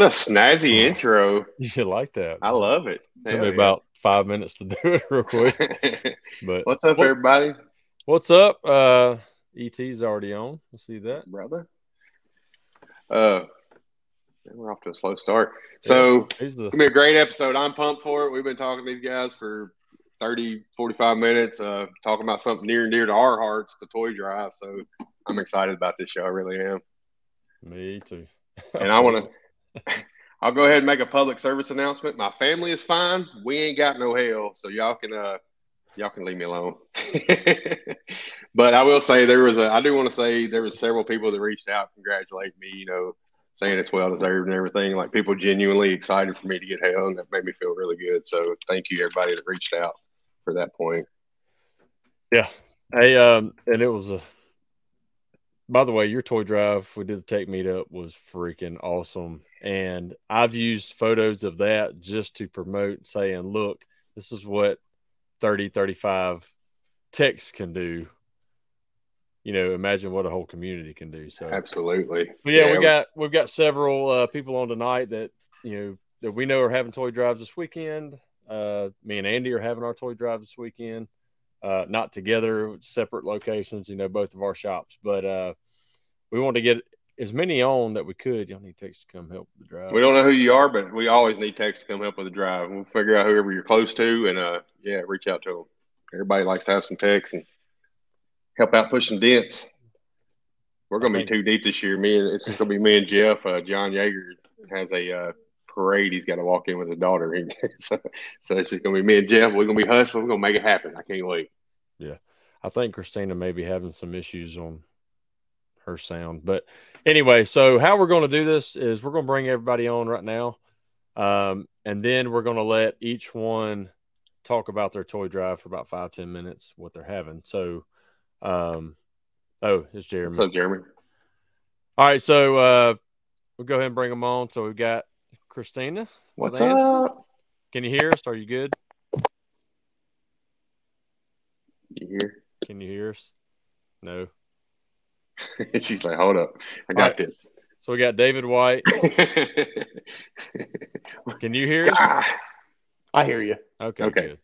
What a snazzy intro. You like that? I love it. Took me about five minutes to do it real quick. But What's up, what- everybody? what's up? Uh, ET's already on. We'll see that. Brother. Uh, we're off to a slow start. So He's the It's gonna be a great episode. I'm pumped for it. We've been talking to these guys for 30, 45 minutes, uh, talking about something near and dear to our hearts, the toy drive. So I'm excited about this show. I really am. me too. And I want to, I'll go ahead and make a public service announcement. My family is fine. We ain't got no hell, so y'all can, uh, y'all can leave me alone. but I will say there was a, I do want to say there was several people that reached out, congratulate me, you know, saying it's well deserved and everything. Like people genuinely excited for me to get hell, and that made me feel really good. So thank you everybody that reached out for that point. Yeah. Hey, um, and it was a. By the way, your toy drive we did the tech meetup was freaking awesome, and I've used photos of that just to promote, saying, "Look, this is what 30, 35 techs can do." You know, imagine what a whole community can do. So, Absolutely. but yeah, we got we've got several uh, people on tonight that you know that we know are having toy drives this weekend. Uh, me and Andy are having our toy drive this weekend. Uh, not together, separate locations. You know, both of our shops, but uh, we want to get as many on that we could. Y'all need text to come help with the drive. We don't know who you are, but we always need text to come help with the drive. We'll figure out whoever you're close to, and uh, yeah, reach out to them. Everybody likes to have some text and help out pushing dents. We're gonna be think- too deep this year. Me and it's just gonna be me and Jeff. Uh, John Yeager has a uh, parade. He's got to walk in with his daughter. so, so it's just gonna be me and Jeff. We're gonna be hustling. We're gonna make it happen. I can't wait. Yeah. I think Christina may be having some issues on her sound. But anyway, so how we're going to do this is we're going to bring everybody on right now. Um, and then we're going to let each one talk about their toy drive for about five, 10 minutes, what they're having. So, um, oh, it's Jeremy. What's up, Jeremy? All right. So, uh, we'll go ahead and bring them on. So we've got Christina. What's Lance? up? Can you hear us? Are you good? You here? Can you hear us? No. She's like, hold up, I got All right. this. So we got David White. Can you hear us? I hear you. Okay. Okay. Good.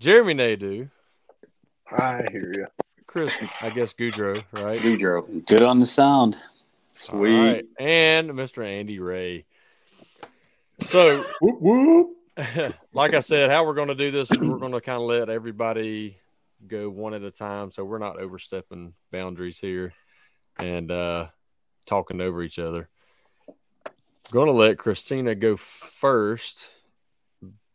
Jeremy Nadeau, I hear you. Chris, I guess Goudreau, right? Boudreaux. Good on the sound. Sweet. All right. And Mr. Andy Ray. So, Whoop whoop. like I said, how we're going to do this is we're going to kind of let everybody go one at a time. So we're not overstepping boundaries here and uh, talking over each other. Going to let Christina go first,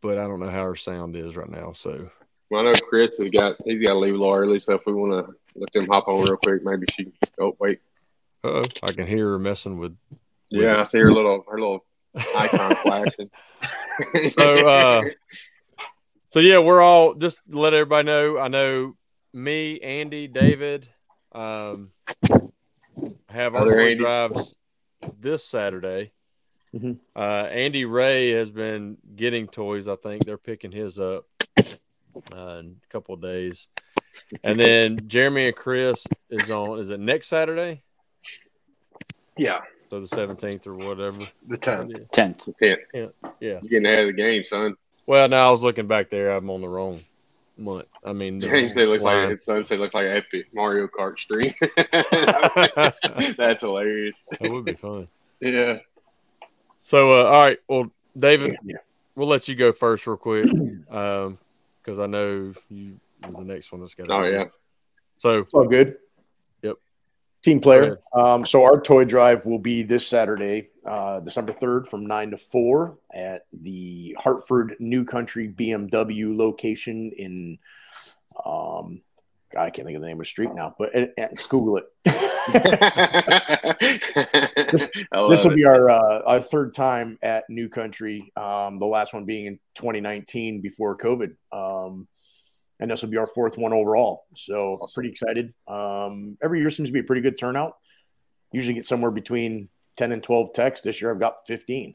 but I don't know how her sound is right now. So, Well, I know Chris has got he's got to leave a little early, so if we want to let them hop on real quick, maybe she. Oh wait, uh-oh, I can hear her messing with. yeah, I see her little her little icon flashing. So, uh, So yeah, we're all just to let everybody know. I know me, Andy, David, um, have our Other toy Andy. drives this Saturday. Mhm. Uh, Andy Ray has been getting toys. I think they're picking his up uh, in a couple of days, and then Jeremy and Chris is on. Is it next Saturday? Yeah, So the seventeenth or whatever. the tenth. Tenth. Yeah, Yeah. you're getting ahead of the game, son. Well, now I was looking back there. I'm on the wrong month. I mean, James said it looks like line. his son said it looks like an epic Mario Kart stream. That's hilarious. that would be fun. Yeah. So, uh, all right. Well, David, Yeah. we'll let you go first, real quick, um, because I know you are the next one that's got. Oh yeah. So, all good. Team player. Um, so our toy drive will be this Saturday, uh, December third, from nine to four at the Hartford New Country BMW location in. Um, God, I can't think of the name of the street now, but uh, uh, Google it. this this will be our uh, our third time at New Country. Um, the last one being in 2019 before COVID, um, and this will be our fourth one overall. So Awesome. pretty excited. Um, every year seems to be a pretty good turnout. Usually get somewhere between 10 and 12 texts. This year I've got 15.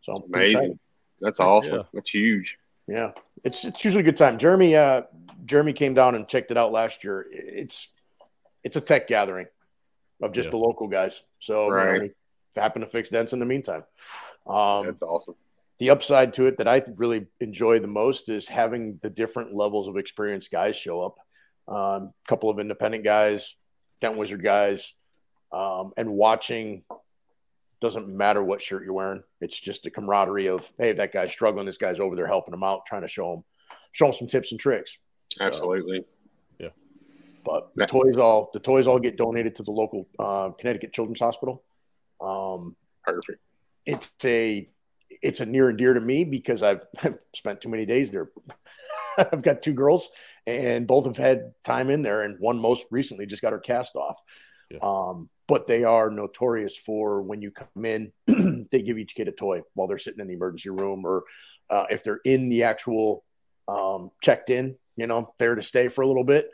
So I'm excited. amazing. That's awesome. Yeah. That's huge. Yeah, it's it's usually a good time. Jeremy, uh, Jeremy came down and checked it out last year. It's it's a tech gathering of just Yeah. the local guys. So you know, Right. any happen to fix dents in the meantime. Um, That's awesome. The upside to it that I really enjoy the most is having the different levels of experienced guys show up. A um, couple of independent guys, Dent Wizard guys, um, and watching doesn't matter what shirt you're wearing. It's just the camaraderie of, hey, that guy's struggling. This guy's over there helping him out, trying to show him, show him some tips and tricks. Absolutely. So, yeah. But the toys all the toys all get donated to the local uh, Connecticut Children's Hospital. Um, Perfect. It's a it's a near and dear to me because I've spent too many days there. I've got two girls, and both have had time in there, and one most recently just got her cast off. Yeah. Um, but they are notorious for when you come in, they give each kid a toy while they're sitting in the emergency room, or uh, if they're in the actual um, checked in, you know, there to stay for a little bit.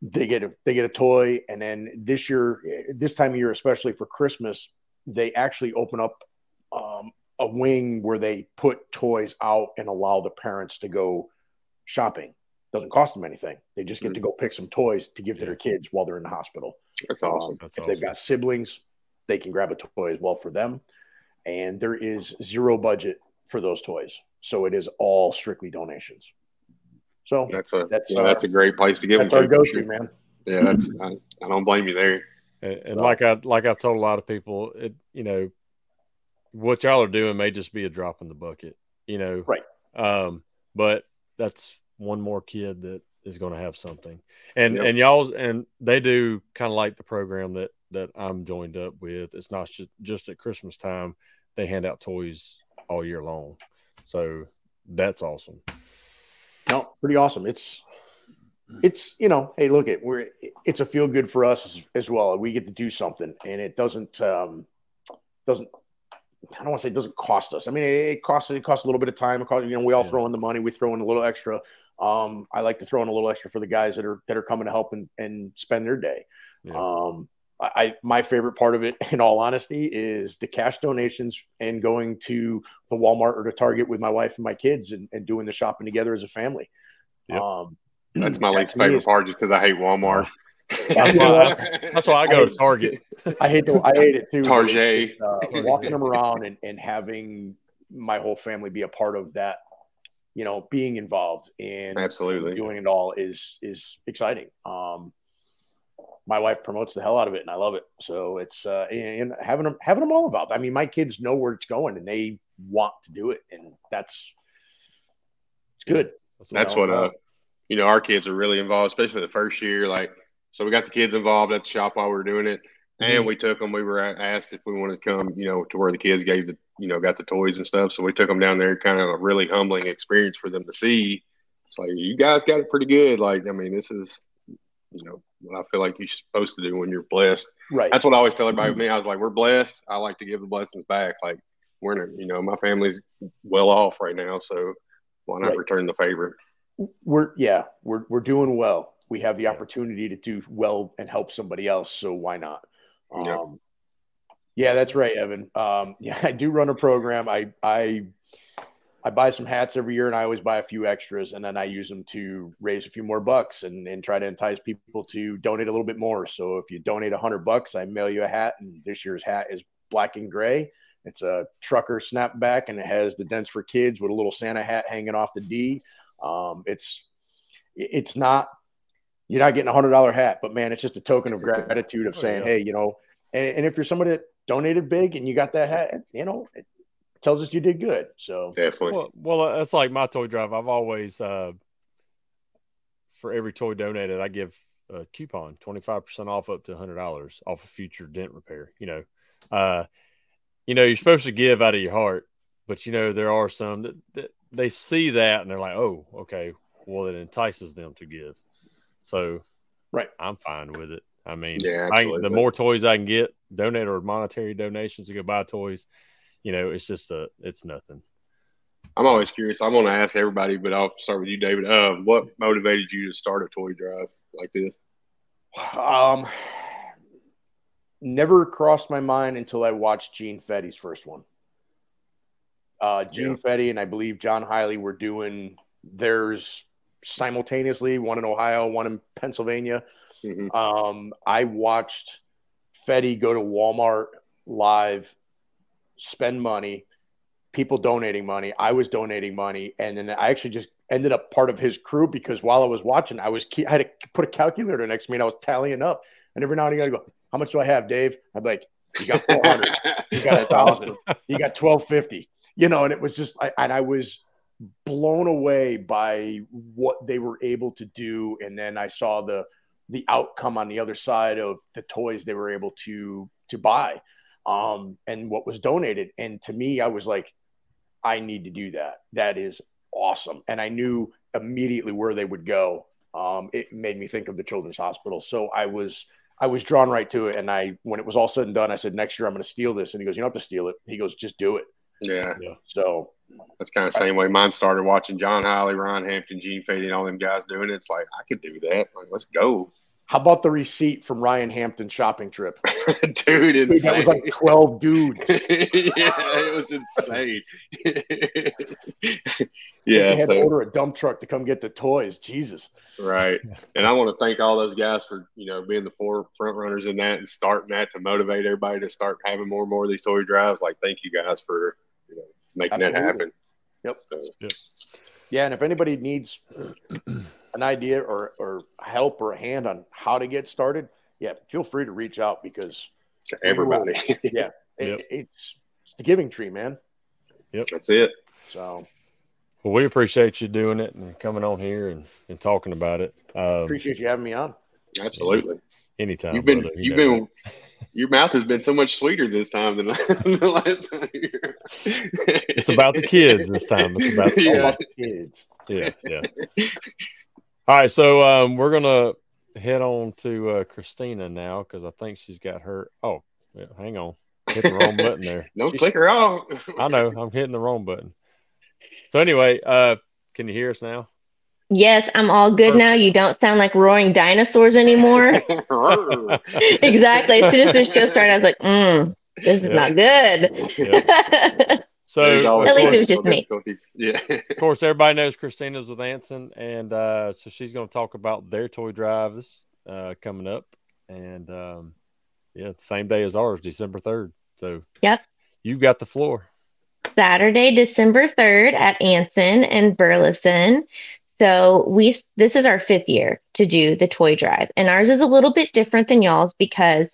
They get a they get a toy, and then this year, this time of year, especially for Christmas, they actually open up um, a wing where they put toys out and allow the parents to go shopping. Doesn't cost them anything. They just get mm-hmm. to go pick some toys to give to yeah. their kids while they're in the hospital. That's awesome. Um, That's if awesome. they've got siblings, they can grab a toy as well for them. And there is zero budget for those toys. So it is all strictly donations. So that's a that's, yeah, that's a great place to give that's them. Our go-to, man. Yeah, that's I, I, don't blame you there. And, and so. like I like I've told a lot of people, it you know, what y'all are doing may just be a drop in the bucket, you know. Right. Um, but that's one more kid that is going to have something. And yep. and y'all and they do kind of like the program that that I'm joined up with. It's not just just at Christmas time. They hand out toys all year long. So that's awesome. No, pretty awesome. It's it's you know, hey, look it, we're it's a feel good for us as, as, well. We get to do something, and it doesn't um doesn't I don't want to say it doesn't cost us. I mean, it, costs it costs a little bit of time. It costs, you know, we all yeah. throw in the money. We throw in a little extra. Um, I like to throw in a little extra for the guys that are that are coming to help and, and spend their day. Yeah. Um, I my favorite part of it, in all honesty, is the cash donations and going to the Walmart or the Target with my wife and my kids and, and doing the shopping together as a family. Yep. Um, that's my least favorite is, part, just because I hate Walmart. That's why, that's why I go I to Target. I hate to, I hate it too. Target. Uh, walking them around and, and having my whole family be a part of that, you know, being involved and absolutely doing it all is is exciting. Um, my wife promotes the hell out of it, and I love it. So it's uh, and having them having them all involved. I mean, my kids know where it's going, and they want to do it, and that's it's good. That's what uh, you know, our kids are really involved, especially the first year. Like so we got the kids involved at the shop while we were doing it, and mm-hmm. we took them. We were asked if we wanted to come, you know, to where the kids gave the, you know, got the toys and stuff. So we took them down there. Kind of a really humbling experience for them to see. It's like you guys got it pretty good. Like I mean, this is, you know, what I feel like you're supposed to do when you're blessed. Right. That's what I always tell everybody. Mm-hmm. With me, I was like, we're blessed. I like to give the blessings back. Like we're, in a, you know, my family's well off right now, so why not right. return the favor? We're yeah, we're we're doing well we have the opportunity to do well and help somebody else. So why not? Um, yeah, that's right, Evan. Um, yeah, I do run a program. I, I, I buy some hats every year and I always buy a few extras and then I use them to raise a few more bucks and, and try to entice people to donate a little bit more. So if you donate a hundred bucks, I mail you a hat and this year's hat is black and gray. It's a trucker snapback and it has the dents for kids with a little Santa hat hanging off the D. Um, it's, it's not you're not getting a hundred dollar hat, but man, it's just a token of gratitude of oh, saying, oh, yeah. hey, you know, and, and, if you're somebody that donated big and you got that hat, you know, it tells us you did good. So definitely. Well, well that's like my toy drive. I've always, uh, for every toy donated, I give a coupon, 25% off up to $100 off a future dent repair. You know, uh, you know, you're supposed to give out of your heart, but you know, there are some that, that they see that and they're like, oh, okay, well, it entices them to give. So, right, I'm fine with it. I mean, yeah, I, the more toys I can get, donate or monetary donations to go buy toys, you know, it's just a, it's nothing. I'm always curious. I'm going to ask everybody, but I'll start with you, David. Uh, what motivated you to start a toy drive like this? Um, never crossed my mind until I watched Gene Fetty's first one. Uh, Gene yeah. Fetty and I believe John Hiley were doing theirs simultaneously, one in Ohio, one in Pennsylvania. Mm-hmm. Um, I watched Fetty go to Walmart live spend money, people donating money. I was donating money, and then I actually just ended up part of his crew because while I was watching, I was I had to put a calculator next to me and I was tallying up. And every now and again, I go, "How much do I have, Dave?" I'm like, "You got 400. you got a thousand. You got 1250." You know, and it was just, I, and I was blown away by what they were able to do. And then I saw the the outcome on the other side of the toys they were able to to buy um, and what was donated. And to me, I was like, I need to do that. That is awesome. And I knew immediately where they would go. Um, it made me think of the children's hospital. So I was I was drawn right to it. And I when it was all said and done, I said, next year I'm going to steal this. And he goes, you don't have to steal it. He goes, just do it. Yeah. yeah. So that's kind of the same way mine started watching John Holly, Ron Hampton, Gene Fetty, all them guys doing it. It's like I could do that. Like, let's go. How about the receipt from Ryan Hampton's shopping trip? Dude, that was like 12 dudes. yeah, it was insane. yeah, they had so, to order a dump truck to come get the toys. Jesus. Right. And I want to thank all those guys for, you know, being the four front runners in that and starting that to motivate everybody to start having more and more of these toy drives. Like, thank you guys for, making Absolutely. that happen. Yep. So, yep. Yeah, and if anybody needs an idea or, or help or a hand on how to get started, yeah, feel free to reach out because everybody. yeah, it, it's it's the giving tree, man. Yep, that's it. So, well, we appreciate you doing it and coming on here and, and talking about it. Um, appreciate you having me on. Absolutely. Anytime. You've been brother, you have been your mouth has been so much sweeter this time than the last time. it's about the kids this time. It's about, yeah. the kids. Yeah, yeah. All right, so um, we're gonna head on to uh, Christina now because I think she's got her. Oh, yeah, hang on, hit the wrong button there. No click her off. I know I'm hitting the wrong button. So anyway, uh, can you hear us now? Yes, I'm all good now. You don't sound like roaring dinosaurs anymore. exactly. As soon as this show started, I was like, mm, this is yep. not good. Yep. So at least it was just me. Yeah. of course, everybody knows Christina's with Anson, and uh, so she's going to talk about their toy drives uh, coming up, and um, yeah, same day as ours, December third. So yep, you've got the floor. Saturday, December third at Anson and Burleson. So we this is our fifth year to do the toy drive, and ours is a little bit different than y'all's because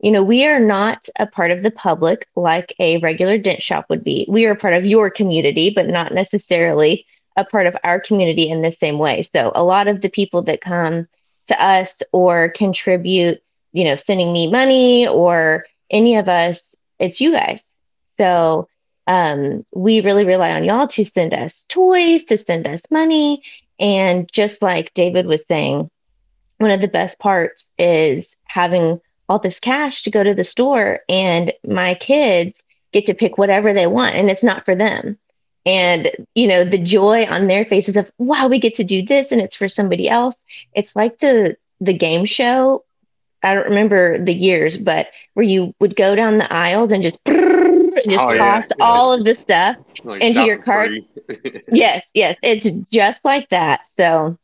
you know we are not a part of the public like a regular dent shop would be. We are part of your community, but not necessarily a part of our community in the same way. So a lot of the people that come to us or contribute, you know, sending me money or any of us, it's you guys. So um, we really rely on y'all to send us toys, to send us money. And just like David was saying, one of the best parts is having all this cash to go to the store, and my kids get to pick whatever they want, and it's not for them. And, you know, the joy on their faces of, wow, we get to do this and it's for somebody else. It's like the, the game show. I don't remember the years, but where you would go down the aisles and just and just oh, toss yeah, all of the stuff like into your cart. yes, yes, it's just like that. So,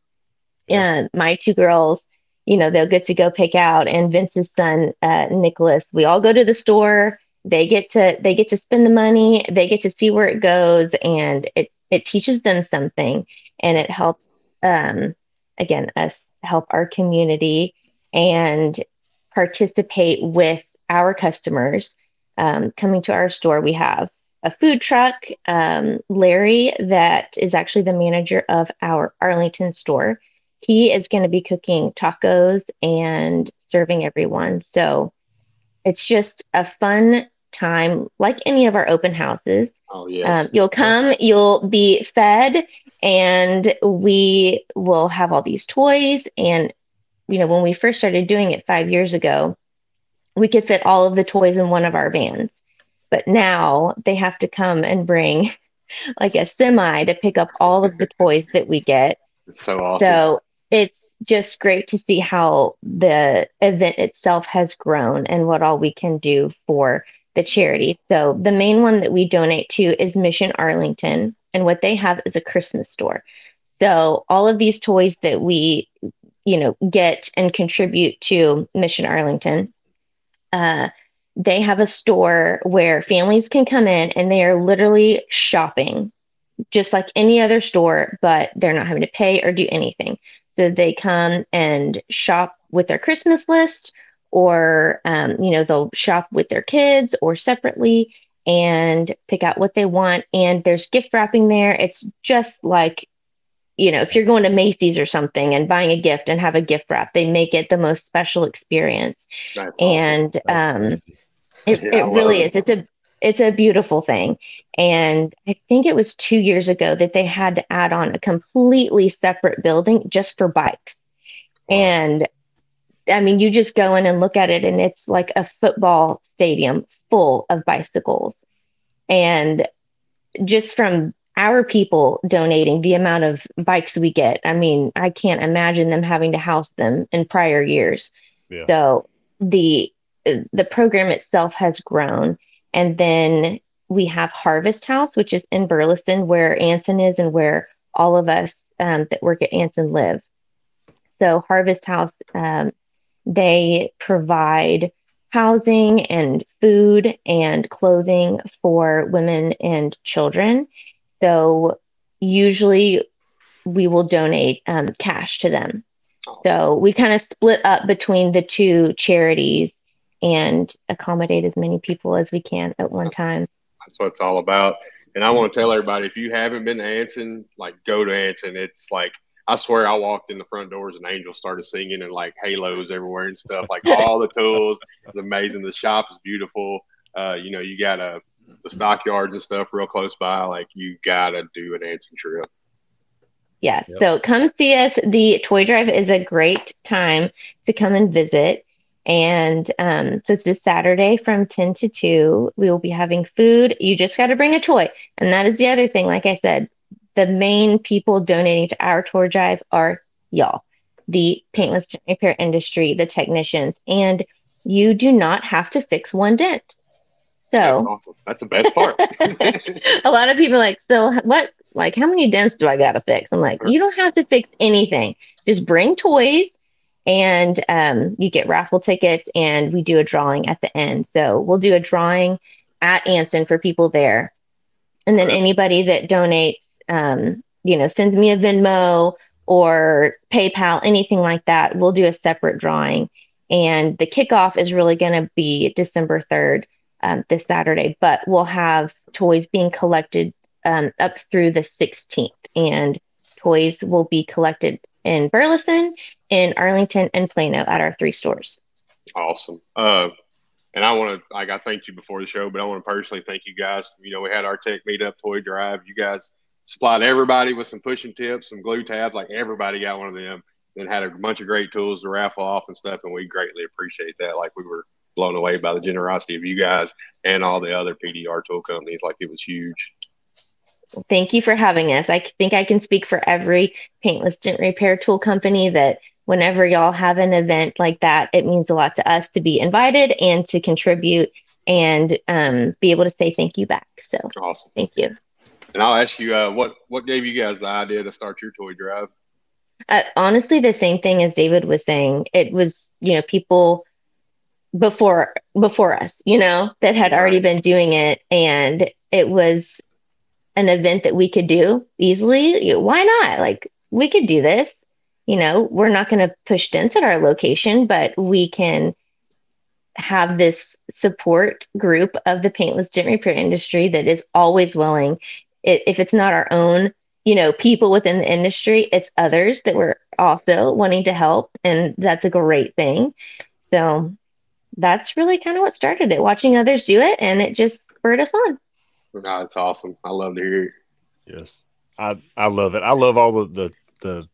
yeah, my two girls, you know, they'll get to go pick out, and Vince's son, uh, Nicholas, we all go to the store. They get to they get to spend the money. They get to see where it goes, and it it teaches them something, and it helps. Um, again, us help our community and participate with our customers um, coming to our store, we have a food truck, um, Larry, that is actually the manager of our Arlington store. He is going to be cooking tacos and serving everyone. So it's just a fun time, like any of our open houses. Oh, yes. Um, you'll come, you'll be fed, and we will have all these toys. And, you know, when we first started doing it five years ago, we could fit all of the toys in one of our vans. But now they have to come and bring like a semi to pick up all of the toys that we get. It's so awesome. So it's just great to see how the event itself has grown and what all we can do for the charity. So the main one that we donate to is Mission Arlington, and what they have is a Christmas store. So all of these toys that we, you know, get and contribute to Mission Arlington uh, they have a store where families can come in and they are literally shopping just like any other store, but they're not having to pay or do anything. So they come and shop with their Christmas list, or um, you know they'll shop with their kids or separately and pick out what they want. And there's gift wrapping there. It's just like you know if you're going to Macy's or something and buying a gift and have a gift wrap, they make it the most special experience. That's and awesome. um, it, yeah, it really it. is. It's a it's a beautiful thing. And I think it was two years ago that they had to add on a completely separate building just for bikes. Wow. And I mean, you just go in and look at it, and it's like a football stadium full of bicycles. And just from our people donating the amount of bikes we get, I mean, I can't imagine them having to house them in prior years. Yeah. So the the program itself has grown and then we have Harvest House, which is in Burleson, where Anson is and where all of us um, that work at Anson live. So, Harvest House, um, they provide housing and food and clothing for women and children. So, usually we will donate um, cash to them. So, we kind of split up between the two charities and accommodate as many people as we can at one time. That's what it's all about. And I want to tell everybody if you haven't been to Anson, like go to Anson. It's like I swear I walked in the front doors and angels started singing and like halos everywhere and stuff. Like all the tools. It's amazing. The shop is beautiful. Uh, you know, you got a the stockyards and stuff real close by. Like you gotta do an Anson trip. Yeah. Yep. So come see us. The toy drive is a great time to come and visit. And um, so it's this Saturday from 10 to 2. We will be having food. You just got to bring a toy. And that is the other thing. Like I said, the main people donating to our tour drive are y'all, the paintless repair industry, the technicians. And you do not have to fix one dent. So that's, awesome. that's the best part. a lot of people are like, so what? Like, how many dents do I got to fix? I'm like, you don't have to fix anything. Just bring toys and um, you get raffle tickets and we do a drawing at the end so we'll do a drawing at anson for people there and then anybody that donates um, you know sends me a venmo or paypal anything like that we'll do a separate drawing and the kickoff is really going to be december 3rd um, this saturday but we'll have toys being collected um, up through the 16th and toys will be collected in Burleson, in Arlington, and Plano at our three stores. Awesome. Uh, and I want to, like, I thanked you before the show, but I want to personally thank you guys. You know, we had our tech meetup toy drive. You guys supplied everybody with some pushing tips, some glue tabs. Like everybody got one of them. Then had a bunch of great tools to raffle off and stuff, and we greatly appreciate that. Like we were blown away by the generosity of you guys and all the other PDR tool companies. Like it was huge. Thank you for having us. I think I can speak for every paintless dent repair tool company that whenever y'all have an event like that, it means a lot to us to be invited and to contribute and um, be able to say thank you back. So awesome. Thank you. And I'll ask you, uh, what what gave you guys the idea to start your toy drive? Uh, honestly, the same thing as David was saying. It was, you know, people before before us, you know, that had already been doing it, and it was an event that we could do easily, why not? Like, we could do this. You know, we're not going to push dents at our location, but we can have this support group of the paintless dent repair industry that is always willing. If it's not our own, you know, people within the industry, it's others that we're also wanting to help. And that's a great thing. So that's really kind of what started it, watching others do it. And it just spurred us on. No, it's awesome. I love to hear it. Yes, I I love it. I love all the the,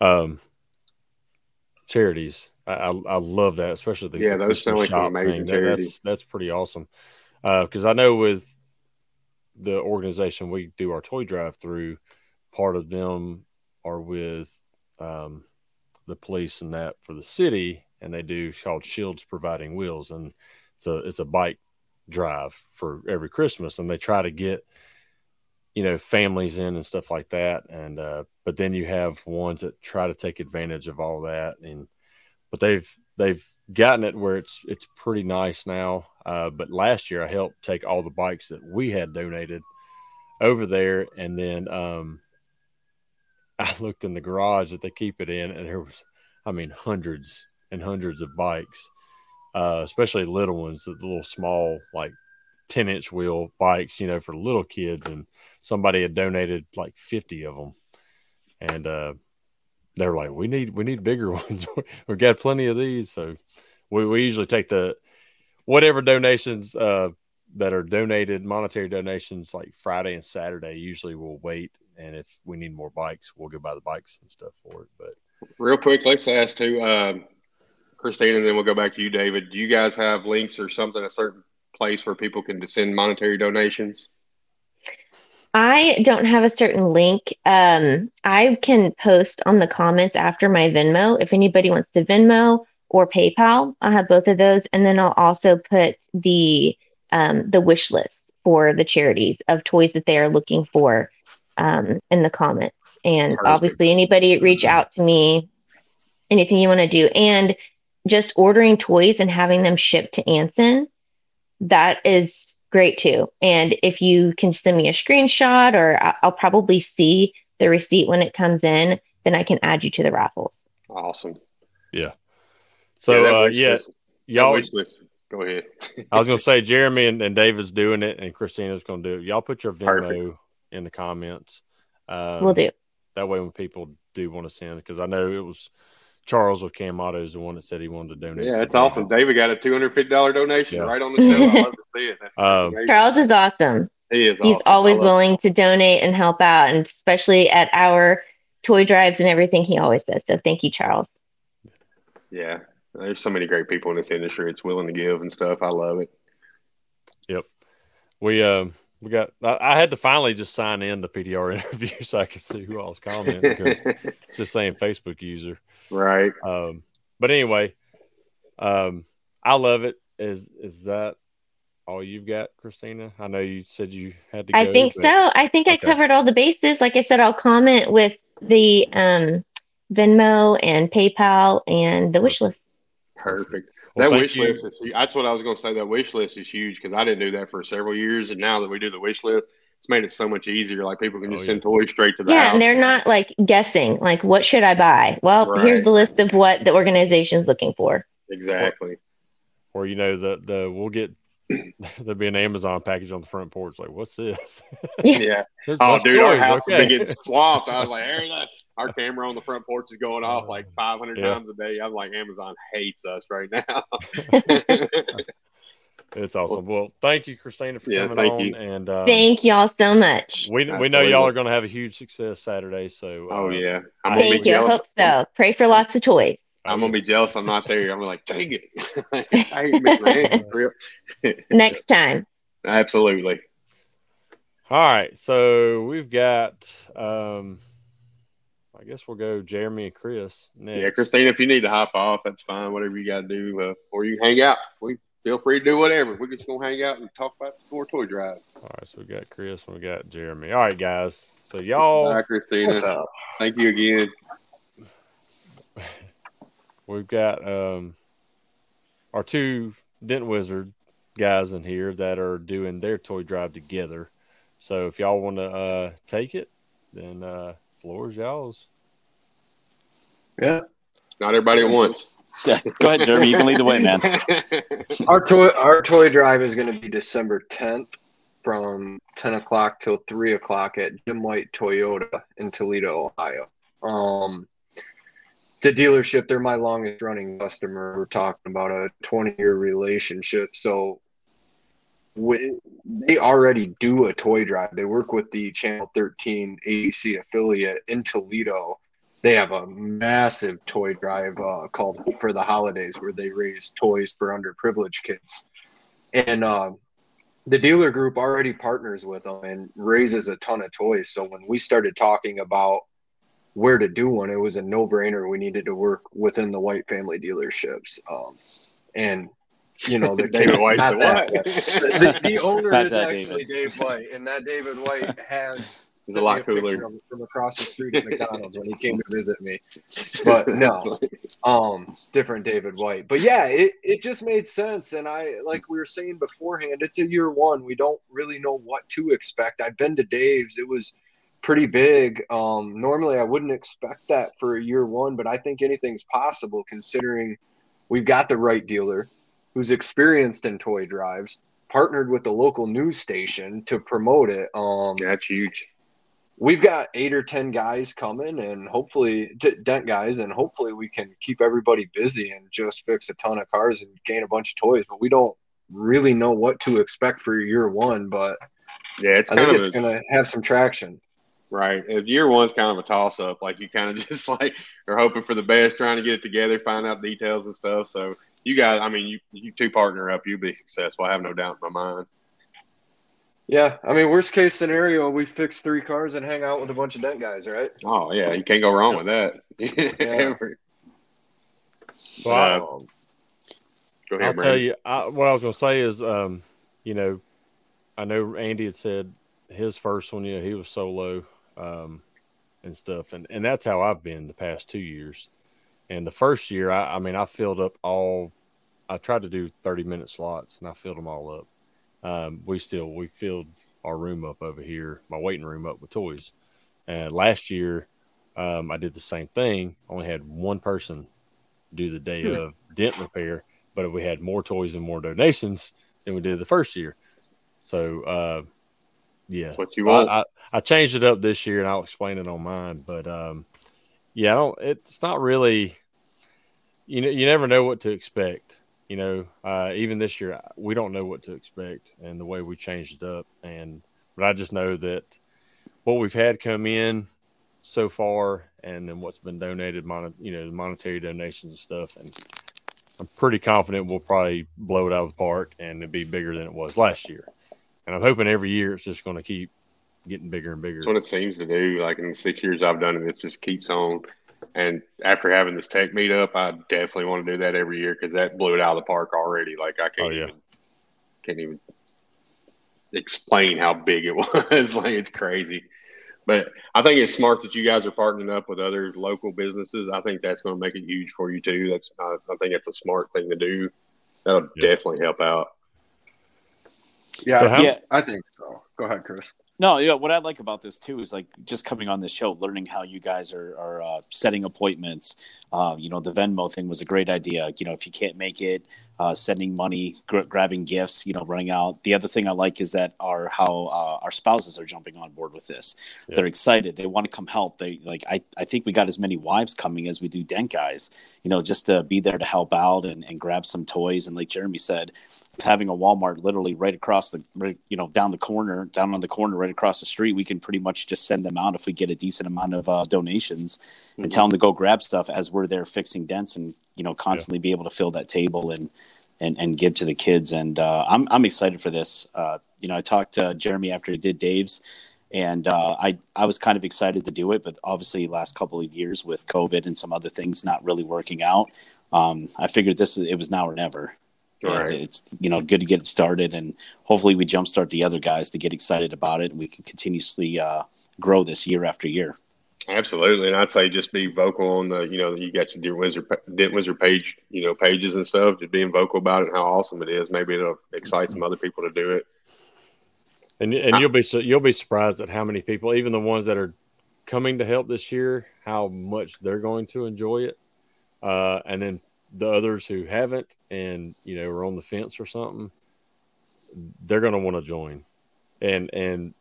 the um charities. I, I, I love that, especially the yeah. Those sound like amazing that, That's that's pretty awesome. Because uh, I know with the organization we do our toy drive through, part of them are with um, the police and that for the city, and they do called Shields Providing Wheels, and so it's a bike drive for every Christmas, and they try to get you know families in and stuff like that. And uh, but then you have ones that try to take advantage of all that, and but they've they've gotten it where it's it's pretty nice now. Uh, but last year I helped take all the bikes that we had donated over there, and then um, I looked in the garage that they keep it in, and there was, I mean, hundreds and hundreds of bikes, uh, especially little ones, the little small like ten inch wheel bikes, you know, for little kids, and somebody had donated like fifty of them, and uh, they're like, "We need we need bigger ones. We've got plenty of these." So we, we usually take the whatever donations uh, that are donated, monetary donations, like Friday and Saturday. Usually we'll wait, and if we need more bikes, we'll go buy the bikes and stuff for it. But real quick, let's ask too, um, Christine, and then we'll go back to you, David. Do you guys have links or something, a certain place where people can send monetary donations? I don't have a certain link. Um, I can post on the comments after my Venmo if anybody wants to Venmo or PayPal. I'll have both of those, and then I'll also put the um, the wish list for the charities of toys that they are looking for um, in the comments. And Perfect. obviously, anybody reach out to me, anything you want to do, and just ordering toys and having them shipped to Anson. That is great too. And if you can send me a screenshot, or I'll probably see the receipt when it comes in, then I can add you to the raffles. Awesome. Yeah. So yeah, uh, yeah y'all. Go ahead. I was gonna say Jeremy and, and, David's doing it, and Christina's gonna do it. Y'all put your Venmo Perfect. in the comments. Um, we'll do. That way, when people do want to send, because I know it was Charles with Cam Auto is the one that said he wanted to donate. Yeah, it's awesome. David got a two hundred fifty dollar donation yeah. right on the show. I love to see it. That's, um, Charles is awesome. He is. He's awesome. always willing to donate and help out, and especially at our toy drives and everything, he always does. So thank you, Charles. Yeah, there's so many great people in this industry. It's willing to give and stuff. I love it. Yep. We um we got. I, I had to finally just sign in the PDR interview so I could see who I was commenting because it's just saying Facebook user. Right. Um. But anyway, um, I love it. Is is that all you've got, Christina? I know you said you had to. I think but... so. I think okay. I covered all the bases. Like I said, I'll comment with the um Venmo and PayPal and the wish list. Perfect. Well, that wish you. list is that's what I was going to say. That wish list is huge because I didn't do that for several years, and now that we do the wish list, it's made it so much easier. Like people can oh, just oh, yeah. send toys straight to the yeah, house. and they're not like guessing. Like, what should I buy? Well, right. here's the list of what the organization's looking for. Exactly. Or, or you know the the we'll get there'll be an Amazon package on the front porch. Like, what's this? yeah. oh, dude, our house okay. is getting swamped. I was like, our camera on the front porch is going off like 500 yeah. times a day. I'm like, Amazon hates us right now. it's awesome. Well, thank you, Christina, for yeah, coming on. You. And uh, thank y'all so much. We Absolutely. we know y'all are going to have a huge success Saturday. So, uh, oh yeah, I'm thank you. I hope so. Pray for lots of toys. I'm gonna be jealous I'm not there. I'm like, dang it. I ain't missing the Anson Next time. Absolutely. All right. So we've got um I guess we'll go Jeremy and Chris next. Yeah, Christine, if you need to hop off, that's fine. Whatever you got to do, uh, or you hang out. We feel free to do whatever. We're just gonna hang out and talk about the four toy drive. All right, so we got Chris and we got Jeremy. All right, guys. So y'all, Hi, Christina. What's up? Thank you again. We've got um, our two Dent Wizard guys in here that are doing their toy drive together. So if y'all want to uh, take it, then uh, floor is y'all's. Yeah, not everybody at once. Yeah, go ahead, Jeremy. You can lead the way, man. our toy our toy drive is going to be December 10th from 10 o'clock till 3 o'clock at Jim White Toyota in Toledo, Ohio. Um, the dealership, they're my longest running customer. We're talking about a 20 year relationship. So we, they already do a toy drive. They work with the Channel 13 ABC affiliate in Toledo. They have a massive toy drive uh, called for the holidays where they raise toys for underprivileged kids. And uh, the dealer group already partners with them and raises a ton of toys. So when we started talking about where to do one, it was a no brainer. We needed to work within the White family dealerships. Um, and you know, the David White, the, the, the, owner is actually David. Dave White, and that David White has It's a lot cooler from across the street at McDonald's when he came to visit me. But no, um, different David White. But yeah, it, it just made sense. And I like we were saying beforehand, it's a year one. We don't really know what to expect. I've been to Dave's. It was pretty big. Um, normally I wouldn't expect that for a year one, but I think anything's possible considering we've got the right dealer who's experienced in toy drives, partnered with the local news station to promote it. Um, that's huge. we've got eight or ten guys coming and hopefully dent guys and hopefully we can keep everybody busy and just fix a ton of cars and gain a bunch of toys but we don't really know what to expect for year one but yeah it's I think it's a, gonna have some traction. Right. If year one's kind of a toss up like you kind of just like are hoping for the best trying to get it together find out details and stuff so you guys i mean you you two partner up you'll be successful i have no doubt in my mind yeah, I mean, worst case scenario, we fix three cars and hang out with a bunch of dent guys, right? Oh yeah, you can't go wrong with that. yeah. well, um, go ahead, I'll Brandon. tell you I, what I was going to say is, um, you know, I know Andy had said his first one, you know, he was solo um, and stuff, and and that's how I've been the past two years. And the first year, I, I mean, I filled up all. I tried to do thirty minute slots, and I filled them all up um, we still we filled our room up over here, my waiting room up with toys. And last year, um, I did the same thing. Only had one person do the day of dent repair, but we had more toys and more donations than we did the first year. So, uh, yeah, That's what you want. I, I, I, changed it up this year, and I'll explain it on mine. But um, yeah, I don't. It's not really. You know, you never know what to expect you know, uh, even this year, we don't know what to expect and the way we changed it up. And, but I just know that what we've had come in so far and then what's been donated, mon- you know, the monetary donations and stuff. And I'm pretty confident we'll probably blow it out of the park and it'll be bigger than it was last year. And I'm hoping every year it's just going to keep getting bigger and bigger. That's what it seems to do. Like in the six years I've done it, it just keeps on and after having this tech meetup, I definitely want to do that every year because that blew it out of the park already. Like I can't oh, yeah. even can't even explain how big it was. like it's crazy. But I think it's smart that you guys are partnering up with other local businesses. I think that's going to make it huge for you too. That's I, I think that's a smart thing to do. That'll yeah. definitely help out. Yeah, so how, yeah, I think so. Go ahead, Chris. No, yeah. What I like about this too is like just coming on this show, learning how you guys are are uh, setting appointments. Uh, you know, the Venmo thing was a great idea. You know, if you can't make it, uh, sending money, gr- grabbing gifts, you know, running out. The other thing I like is that our how uh, our spouses are jumping on board with this. Yeah. They're excited. They want to come help. They like. I, I think we got as many wives coming as we do dent guys. You know, just to be there to help out and, and grab some toys. And like Jeremy said, having a Walmart literally right across the, you know, down the corner, down on the corner, right across the street, we can pretty much just send them out if we get a decent amount of uh, donations mm-hmm. and tell them to go grab stuff as we're there fixing dents and you know constantly yeah. be able to fill that table and and and give to the kids. And uh, I'm I'm excited for this. Uh, you know, I talked to Jeremy after he did Dave's, and uh, I I was kind of excited to do it, but obviously last couple of years with COVID and some other things not really working out, um, I figured this it was now or never. Right. It's you know good to get it started, and hopefully we jumpstart the other guys to get excited about it, and we can continuously uh, grow this year after year. Absolutely, and I'd say just be vocal on the you know you got your Dent Wizard Dent Wizard page you know pages and stuff. Just being vocal about it and how awesome it is. Maybe it'll excite some other people to do it. And and you'll be you'll be surprised at how many people, even the ones that are coming to help this year, how much they're going to enjoy it. Uh, and then the others who haven't and you know are on the fence or something, they're going to want to join. And and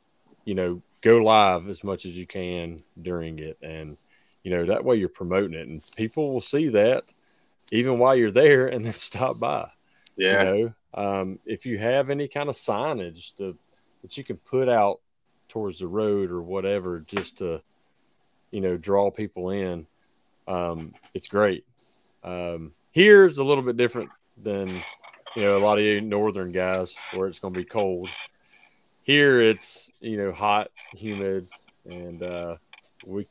you know go live as much as you can during it. And you know that way you're promoting it and people will see that even while you're there and then stop by yeah. you know? Um, if you have any kind of signage to, that you can put out towards the road or whatever just to you know draw people in um, it's great. Um, here's a little bit different than you know a lot of you northern guys where it's going to be cold here it's you know hot, humid, and uh, we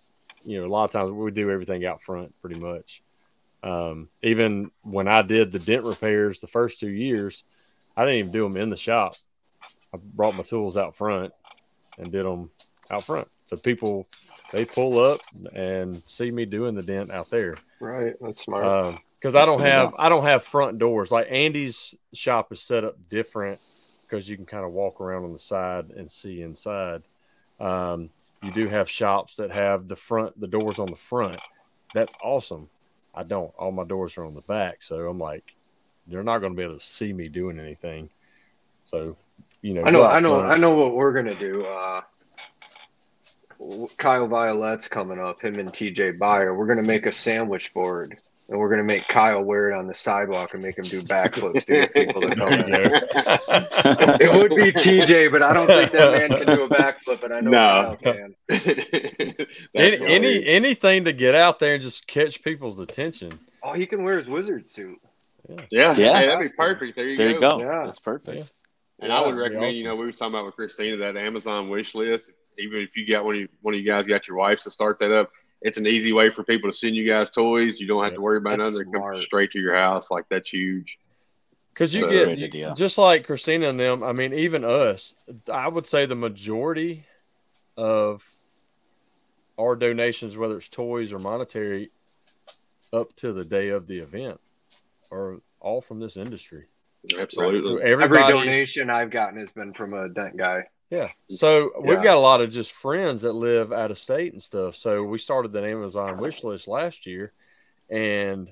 you know a lot of times we do everything out front pretty much. Um, even when I did the dent repairs the first two years, I didn't even do them in the shop. I brought my tools out front and did them out front. So people they pull up and see me doing the dent out there. Right, that's smart. Because um, I don't have I don't have front doors. Like Andy's shop is set up different because you can kind of walk around on the side and see inside. Um, you do have shops that have the front the doors on the front. That's awesome. I don't. All my doors are on the back, so I'm like, they're not going to be able to see me doing anything. So, you know, I know, I know, front. I know what we're gonna do. Uh, Kyle Violet's coming up. Him and TJ Buyer. We're gonna make a sandwich board and we're gonna make Kyle wear it on the sidewalk and make him do backflips to get people to come in. There. It would be TJ, but I don't think that man can do a backflip, and I know no. Kyle can. any, any anything to get out there and just catch people's attention. Oh, he can wear his wizard suit. Yeah, yeah, yeah hey, that'd be perfect. There you there go. you go. Yeah, that's perfect. Yeah. And I would recommend, awesome. you know, we were talking about with Christina that Amazon wish list. Even if you got one of you, one of you guys got your wives to start that up, it's an easy way for people to send you guys toys. You don't have to worry about nothing. They come straight to your house. Like that's huge. Because you so, get you, just like Christina and them. I mean, even us. I would say the majority of our donations, whether it's toys or monetary, up to the day of the event, are all from this industry. Absolutely. Every donation I've gotten has been from a dent guy. Yeah. So we've got a lot of just friends that live out of state and stuff. So we started the Amazon wish list last year. And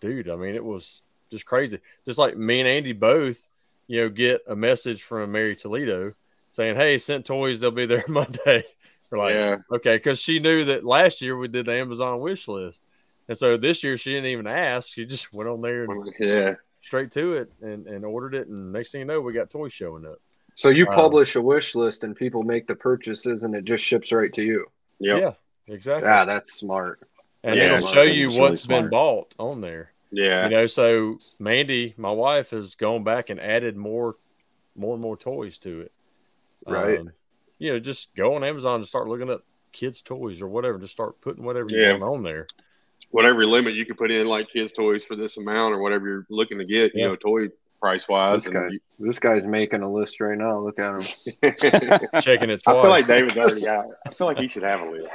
dude, I mean, it was just crazy. Just like me and Andy both, you know, get a message from Mary Toledo saying, Hey, sent toys, they'll be there Monday. We're like, yeah. okay, because she knew that last year we did the Amazon wish list. And so this year she didn't even ask. She just went on there and yeah, straight to it and, and ordered it. And next thing you know, we got toys showing up. So you um, publish a wish list and people make the purchases and it just ships right to you. Yep. Yeah, exactly. Yeah, that's smart. And yeah, it'll show you what's really been bought on there. Yeah. You know, so Mandy, my wife, has gone back and added more more and more toys to it. Right. Um, you know, just go on Amazon and start looking up kids' toys or whatever. Just start putting whatever you yeah. want on there. Whatever limit you can put in, like kids' toys for this amount or whatever you're looking to get, yeah. you know, toy price wise. This, guy, you, this guy's making a list right now. Look at him checking it. Twice. I feel like David's already got. It. I feel like he should have a list.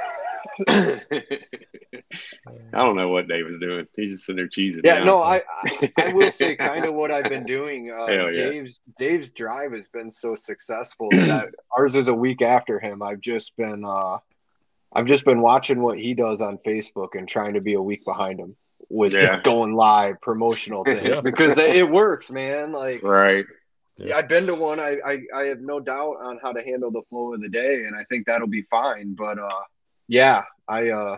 I don't know what David's doing. He's just sitting there cheesing. Yeah, no, I, I, I will say kind of what I've been doing. Uh, yeah. Dave's Dave's drive has been so successful that ours is a week after him. I've just been uh, I've just been watching what he does on Facebook and trying to be a week behind him with yeah. going live promotional things yeah. because it works, man. Like right. Yeah. I've been to one. I, I I have no doubt on how to handle the flow of the day, and I think that'll be fine. But uh, yeah, I uh,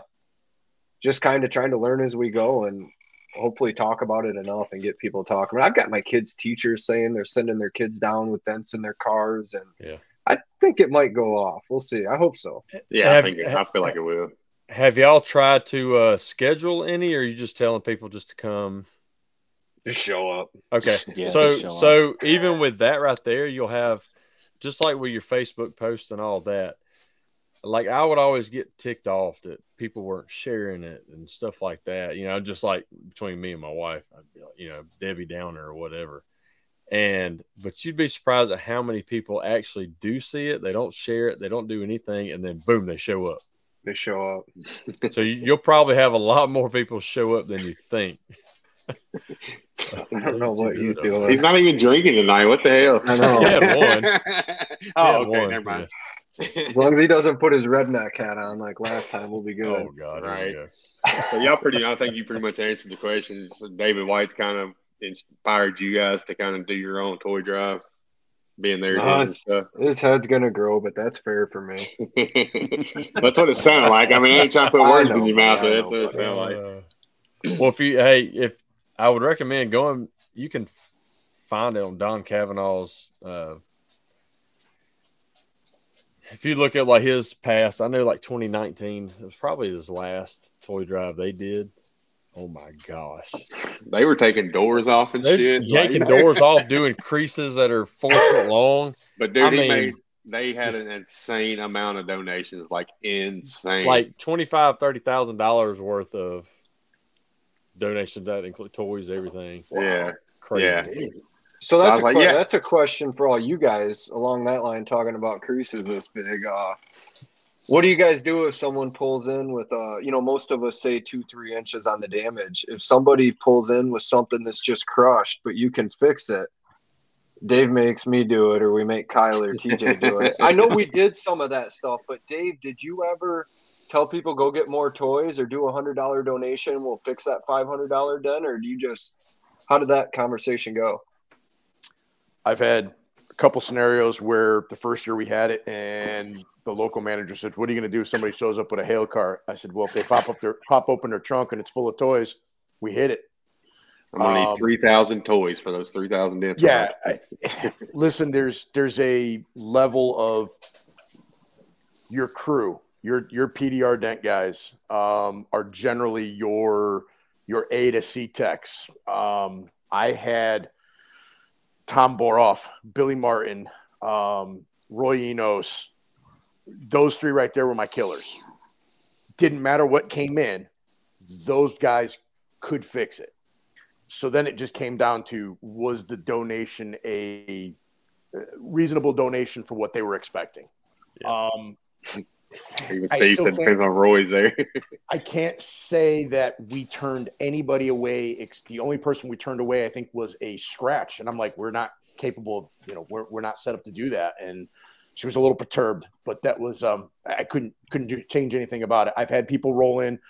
just kind of trying to learn as we go, and hopefully talk about it enough and get people talking. I've got my kids' teachers saying they're sending their kids down with dents in their cars, and yeah. I think it might go off. We'll see. I hope so. Yeah, have, I think I feel like it will. Have y'all tried to uh, schedule any, or are you just telling people just to come? Just show up. Okay. Yeah, so so up. even with that right there, you'll have just like with your Facebook post and all that. Like I would always get ticked off that people weren't sharing it and stuff like that. You know, just like between me and my wife, I'd be like, you know, Debbie Downer or whatever. And but you'd be surprised at how many people actually do see it. They don't share it, they don't do anything, and then boom, they show up they show up. so you'll probably have a lot more people show up than you think. I don't know what he's doing. He's not even drinking tonight. What the hell? I know. He one. oh, okay, one, never mind. Yeah. As long as he doesn't put his redneck hat on like last time, we'll be good. Oh God, right. so y'all pretty. I think you pretty much answered the question. So David White's kind of inspired you guys to kind of do your own toy drive being there. No, his, his, head's gonna grow, but that's fair for me. that's what it sounded like. I mean, I ain't trying to put words know, in your mouth. So that's what it sounded like. Uh, well, if you hey, if I would recommend going, you can find it on Don Cavanaugh's. Uh, if you look at like his past, I know like 2019 it was probably his last toy drive they did. Oh my gosh. They were taking doors off and They're shit. Yanking like, doors off, doing creases that are four foot long. But dude, I he mean, made they had an insane amount of donations, like insane. Like twenty five, thirty thousand dollars worth of donations that include toys, everything. Yeah. Crazy. Yeah. So that's a, like, yeah. that's a question for all you guys along that line talking about creases this big. Uh What do you guys do if someone pulls in with uh you know most of us say two three inches on the damage. If somebody pulls in with something that's just crushed, but you can fix it, Dave makes me do it, or we make Kyle or TJ do it. I know we did some of that stuff, but Dave, did you ever tell people go get more toys or do a hundred dollar donation? We'll fix that five hundred dollar dent, or do you just how did that conversation go? I've had a couple scenarios where the first year we had it, and the local manager said, "What are you going to do if somebody shows up with a hail car?" I said, "Well, if they pop up their pop open their trunk and it's full of toys, we hit it." I'm gonna um, need three thousand toys for those three thousand dents. Yeah, I, listen, there's there's a level of your crew, your your PDR dent guys um, are generally your your A to C techs. Um, I had Tom Boroff, Billy Martin, um, Roy Enos. Those three right there were my killers. Didn't matter what came in, those guys could fix it so then it just came down to was the donation a reasonable donation for what they were expecting? Yeah. Um, Even Steve said depends on Roy's there. I can't say that we turned anybody away. The only person we turned away, I think, was a scratch, and I'm like, we're not capable of, you know, we're we're not set up to do that. And she was a little perturbed, but that was um, I couldn't couldn't do, change anything about it. I've had people roll in.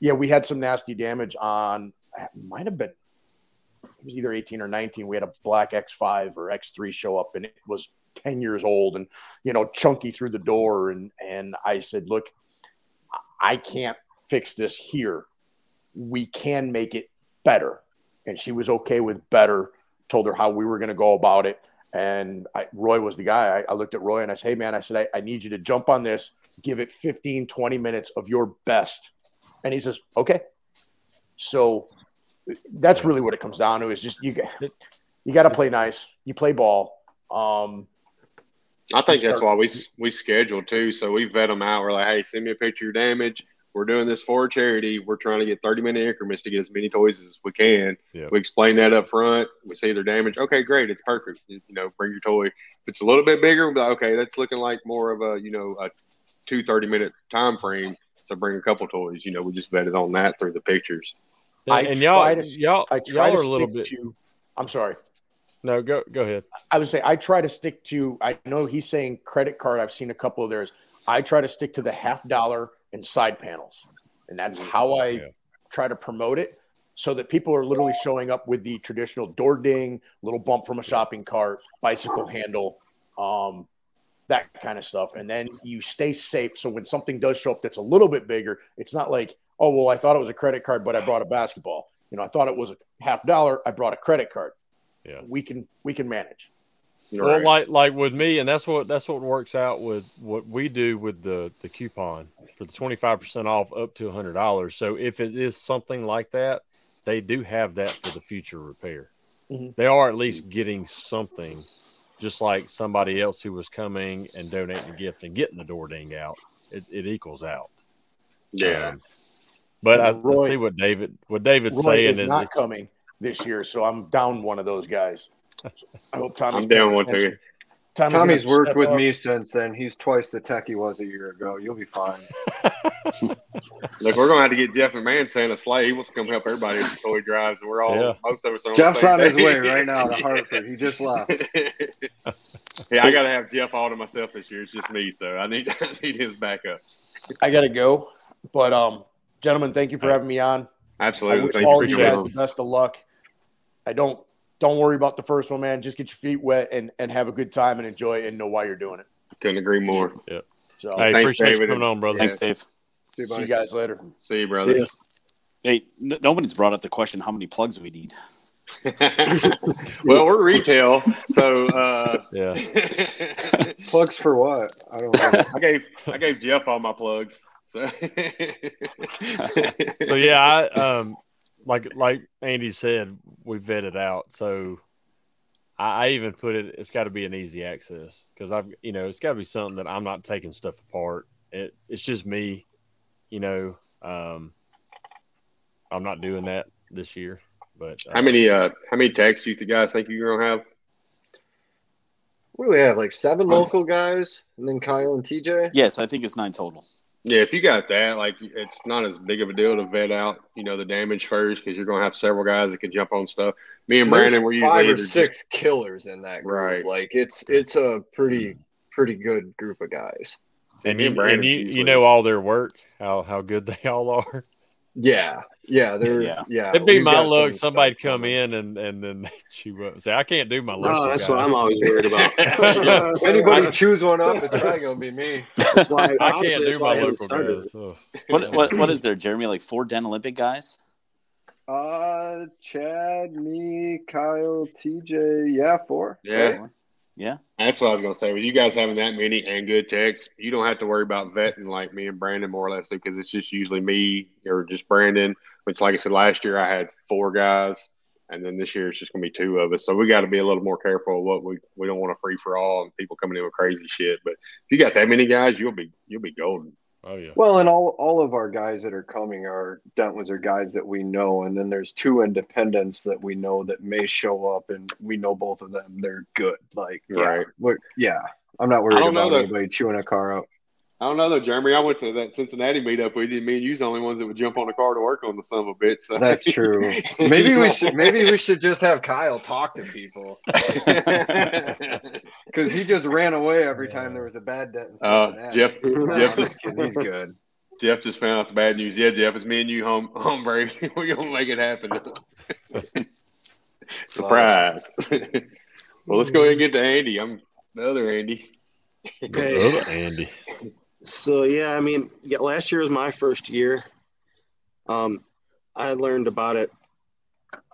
Yeah, we had some nasty damage on. Might have been it was either 18 or 19. We had a black X5 or X3 show up, and it was 10 years old and you know chunky through the door. And and I said, look, I can't fix this here. We can make it better. And she was okay with better. Told her how we were going to go about it. And I, Roy was the guy. I, I, looked at Roy and I said, hey, man, I said, I, I need you to jump on this, give it 15, 20 minutes of your best. And he says, okay. So that's really what it comes down to is just you you got to play nice. You play ball. Um, I think that's why we we schedule too. So we vet them out. We're like, hey, send me a picture of your damage. We're doing this for charity. We're trying to get 30 minute increments to get as many toys as we can. Yep. We explain that up front. We see their damage. Okay, great. It's perfect. You know, bring your toy. If it's a little bit bigger, we'll like, okay, that's looking like more of a, you know, a two 30 minute time frame. So bring a couple toys. You know, we just vetted on that through the pictures. I and y'all, to, y'all, I try y'all are a little bit. To, I'm sorry. No, go go ahead. I would say I try to stick to. I know he's saying credit card. I've seen a couple of theirs. I try to stick to the half dollar and side panels, and that's how I yeah. try to promote it, so that people are literally showing up with the traditional door ding, little bump from a shopping cart, bicycle handle, um, that kind of stuff, and then you stay safe. So when something does show up that's a little bit bigger, it's not like oh well i thought it was a credit card but i brought a basketball. You know i thought it was a half dollar i brought a credit card. Yeah. We can we can manage well like like with me and that's what that's what works out with what we do with the the coupon for the 25% off up to $100 so if it is something like that they do have that for the future repair. Mm-hmm. they are at least getting something just like somebody else who was coming and donating a gift and getting the door ding out. It, it equals out. Yeah. Um, but I, Roy, I see what David what David's Roy saying is, is not coming this year, so I'm down one of those guys. I hope Tommy's I'm down one too. Tommy's, Tommy's worked with up. me since then. He's twice the tech he was a year ago. You'll be fine. Look, we're gonna have to get Jeff McMahon saying a sleigh. He wants to come help everybody with toy drives, and we're all yeah. most of us on. Jeff's on his way right now to Hartford. He just left. yeah, I got to have Jeff all to myself this year. It's just me, so I need I need his backups. I got to go, but um, gentlemen, thank you for having me on. Absolutely. I wish thank all you, you guys the best of luck. I don't don't worry about the first one, man. Just get your feet wet and, and have a good time and enjoy it and know why you're doing it. Couldn't agree more. Yeah. So hey, thanks, appreciate David. you coming on, brother. Thanks, Dave. See you, See you guys later. See you, brother. Yeah. Hey, n- nobody's brought up the question how many plugs we need. well, we're retail, so uh, yeah. plugs for what? I don't know. I gave I gave Jeff all my plugs. So, so yeah, I um, like like Andy said, we vetted out. So I, I even put it. It's got to be an easy access because I've you know it's got to be something that I'm not taking stuff apart. It it's just me, you know. Um, I'm not doing that this year. But uh, how many uh how many tags do you guys think you're gonna have? what do we have? Like seven local guys, and then Kyle and TJ. Yes, I think it's nine total. Yeah, if you got that, like it's not as big of a deal to vet out, you know, the damage first because you're going to have several guys that can jump on stuff. Me and Brandon were five usually or six just, killers in that group. Right. Like it's it's a pretty pretty good group of guys. and, you, and you, you know all their work, how how good they all are. Yeah, yeah, they're yeah. yeah It'd be my luck. Somebody'd come in and and then they chew up. Say, I can't do my look." No, that's guys. what I'm always worried about. if anybody chews one up, it's probably gonna be me. That's why I, I can't do my local guys. So. What what what is there, Jeremy? Like four Den Olympic guys? Uh, Chad, me, Kyle, TJ. Yeah, four. Yeah. Right? Yeah. That's what I was gonna say. With you guys having that many and good techs, you don't have to worry about vetting like me and Brandon more or less because it's just usually me or just Brandon. Which, like I said, last year I had four guys, and then this year it's just gonna be two of us. So we got to be a little more careful of what we we don't want to free for all and people coming in with crazy shit. But if you got that many guys, you'll be you'll be golden. Oh yeah. Well, and all all of our guys that are coming are Dent Wizard guys that we know, and then there's two independents that we know that may show up, and we know both of them. They're good. Like, right? Yeah, yeah. I'm not worried about anybody chewing a car up. I don't know though, Jeremy. I went to that Cincinnati meetup. We did. Me and you's the only ones that would jump on a car to work on the son of a bitch. So. That's true. maybe we should. Maybe we should just have Kyle talk to people because he just ran away every time there was a bad debt in Cincinnati. Uh, Jeff, no, Jeff, just he's good. Jeff just found out the bad news. Yeah, Jeff, it's me and you home, home, baby. We're gonna make it happen. Surprise. well, let's go ahead and get to Andy. I'm the other Andy. The other Andy. So yeah, I mean, yeah, last year was my first year. Um, I learned about it.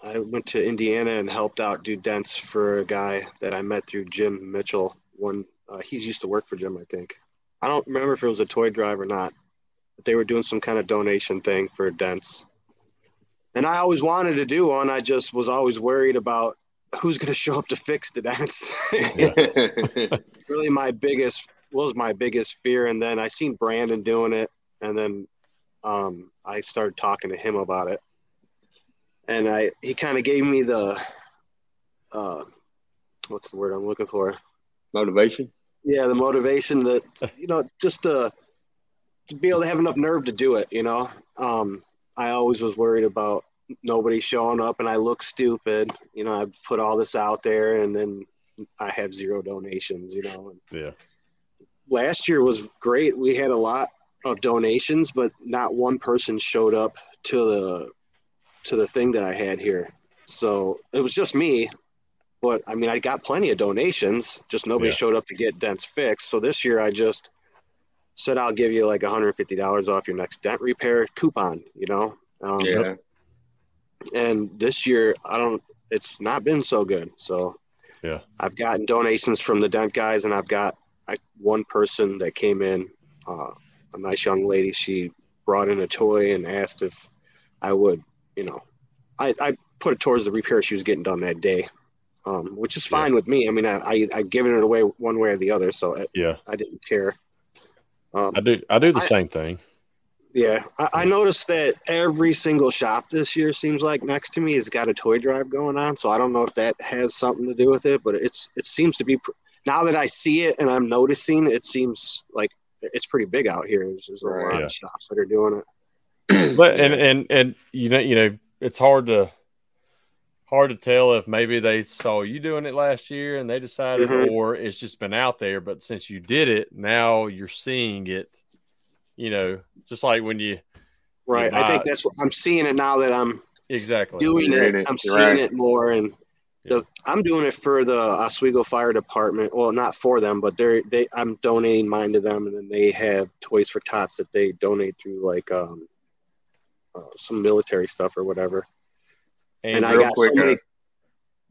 I went to Indiana and helped out do dents for a guy that I met through Jim Mitchell. One, uh, he used to work for Jim, I think. I don't remember if it was a toy drive or not, but they were doing some kind of donation thing for dents. And I always wanted to do one. I just was always worried about who's going to show up to fix the dents. really, my biggest was my biggest fear. And then I seen Brandon doing it, and then um, I started talking to him about it. And I he kind of gave me the uh, what's the word I'm looking for? Motivation. Yeah, the motivation that you know just to to be able to have enough nerve to do it. You know, um, I always was worried about nobody showing up and I look stupid. You know, I put all this out there and then I have zero donations. You know. Yeah last year was great. We had a lot of donations, but not one person showed up to the to the thing that I had here. So it was just me. But I mean, I got plenty of donations. Just nobody yeah. showed up to get dents fixed. So this year, I just said I'll give you like $150 off your next dent repair coupon. You know. Um, yeah. And this year, I don't. It's not been so good. So. Yeah. I've gotten donations from the dent guys, and I've got I, one person that came in, uh, a nice young lady, she brought in a toy and asked if I would, you know, I, I put it towards the repair she was getting done that day, um, which is fine yeah. with me. I mean, I, I, I given it away one way or the other, so it, yeah, I didn't care. Um, I do, I do the I, same thing. Yeah, I, I, noticed that every single shop this year seems like next to me has got a toy drive going on. So I don't know if that has something to do with it, but it's it seems to be pr- now that I see it and I'm noticing, it seems like it's pretty big out here. There's, there's a right, lot yeah. of shops that are doing it. but and and and you know you know it's hard to hard to tell if maybe they saw you doing it last year and they decided, mm-hmm. or it's just been out there. But since you did it, now you're seeing it. You know, just like when you right. You I think that's what I'm seeing it now that I'm exactly doing it. it. I'm seeing right. it more and the, I'm doing it for the Oswego Fire Department. Well, not for them, but they're they. I'm donating mine to them, and then they have Toys for Tots that they donate through like um, uh, some military stuff or whatever. And, and I got quick, so many. Uh,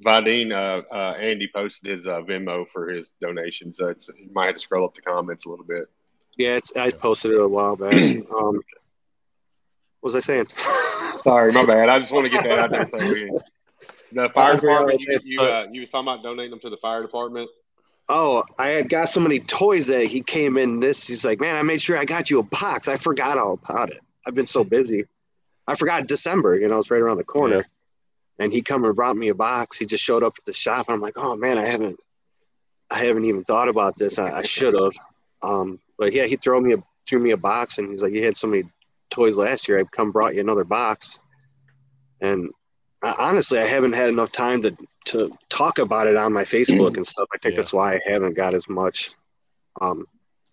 Vadine, uh, uh, Andy posted his uh, Venmo for his donations. Uh, it's, you might have to scroll up the comments a little bit. Yeah, it's, I posted it a while back. Um, what was I saying? Sorry, my bad. I just want to get that out there so we the fire department. You, you, uh, you was talking about donating them to the fire department. Oh, I had got so many toys that he came in. This he's like, man, I made sure I got you a box. I forgot all about it. I've been so busy. I forgot December. You know, it's right around the corner. Yeah. And he come and brought me a box. He just showed up at the shop. I'm like, oh man, I haven't. I haven't even thought about this. I, I should have. Um, but yeah, he threw me a threw me a box, and he's like, "You had so many toys last year. I've come brought you another box." And I, honestly, I haven't had enough time to to talk about it on my Facebook and stuff. I think Yeah. that's why I haven't got as much. Um,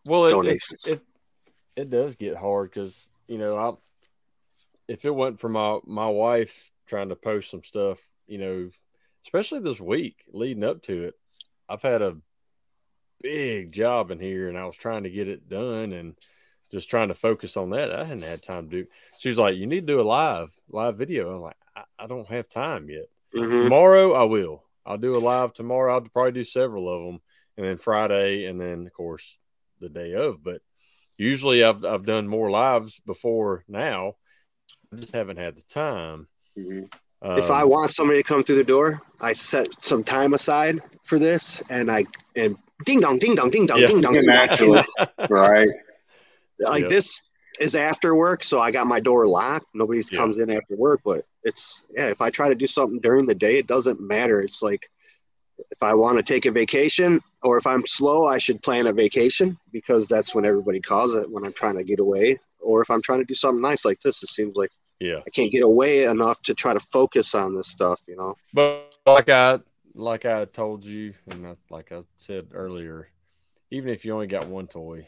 Well, it, it, donations. it it does get hard because you know I if it wasn't for my my wife trying to post some stuff, you know, especially this week leading up to it, I've had a big job in here, and I was trying to get it done and just trying to focus on that. I hadn't had time to do. She was like, "You need to do a live live video." I'm like, "I, I don't have time yet." mhm. Tomorrow I will. I'll do a live tomorrow. I'll probably do several of them, and then Friday, and then of course the day of. But usually I've I've done more lives before now. I just haven't had the time. Mhm. if I Um, want somebody to come through the door, I set some time aside for this, and I and ding dong, ding dong, ding dong, Yeah. ding dong, ding. Naturally. right. like Yep. this is after work, so I got my door locked. Nobody Yeah. comes in after work, but it's yeah. If I try to do something during the day, it doesn't matter. It's like if I want to take a vacation or if I'm slow, I should plan a vacation because that's when everybody calls it when I'm trying to get away. Or if I'm trying to do something nice like this, it seems like yeah, I can't get away enough to try to focus on this stuff. You know. but like I like I told you, and like I said earlier, even if you only got one toy,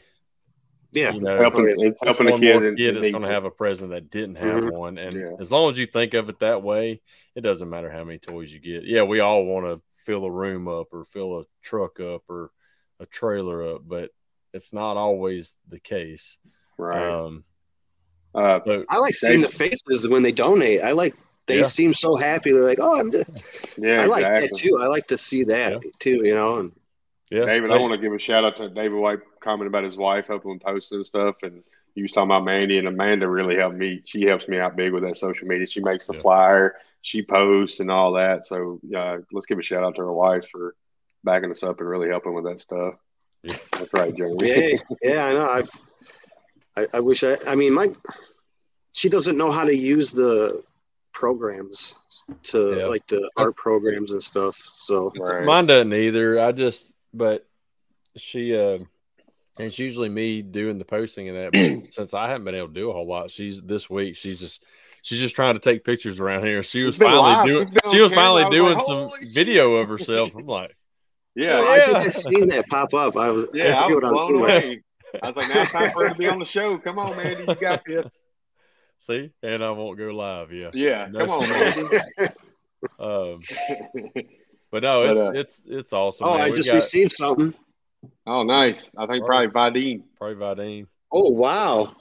Yeah. you know, Helping, it's helping a kid. more kid is going to have a present that didn't have Mhm. one, and Yeah. as long as you think of it that way, it doesn't matter how many toys you get. Yeah, we all want to fill a room up or fill a truck up or a trailer up, but it's not always the case. Right. Um, Uh, so I like seeing the faces when they donate. I like they Yeah. seem so happy. They're like, "Oh, I'm." Just, yeah, I like exactly. that too. I like to see that too. You know, and yeah, David, I want to give a shout out to David White comment about his wife helping him post and stuff. And you was talking about Mandy, and Amanda really helped me. She helps me out big with that social media. She makes the Yeah. flyer, she posts, and all that. So uh, let's give a shout out to her wives for backing us up and really helping with that stuff. Yeah. That's right, Jeremy. yeah, yeah, I know. I've, I, I wish I. I mean, my she doesn't know how to use the programs to Yeah. like the art programs and stuff. So Right. Mine doesn't either. I just, but she, uh, and it's usually me doing the posting and that. But since I haven't been able to do a whole lot, she's this week. She's just, she's just trying to take pictures around here. She She's was finally doing, She's been she on was finally camera. I was doing like, some "Holy video of herself. I'm like, Yeah. Well, I think Yeah. I seen that pop up. I was Yeah, I forget was what blown doing. away. I was like, now it's time for her to be on the show. Come on, Mandy, you got this. see, and I won't go live. Yeah. Yeah, No, come on, she Mandy. Um, but no, it's, But, uh, it's, it's awesome. Oh, man. I We just got received something. oh, nice. I think probably Vadine. probably Vidine. Oh wow!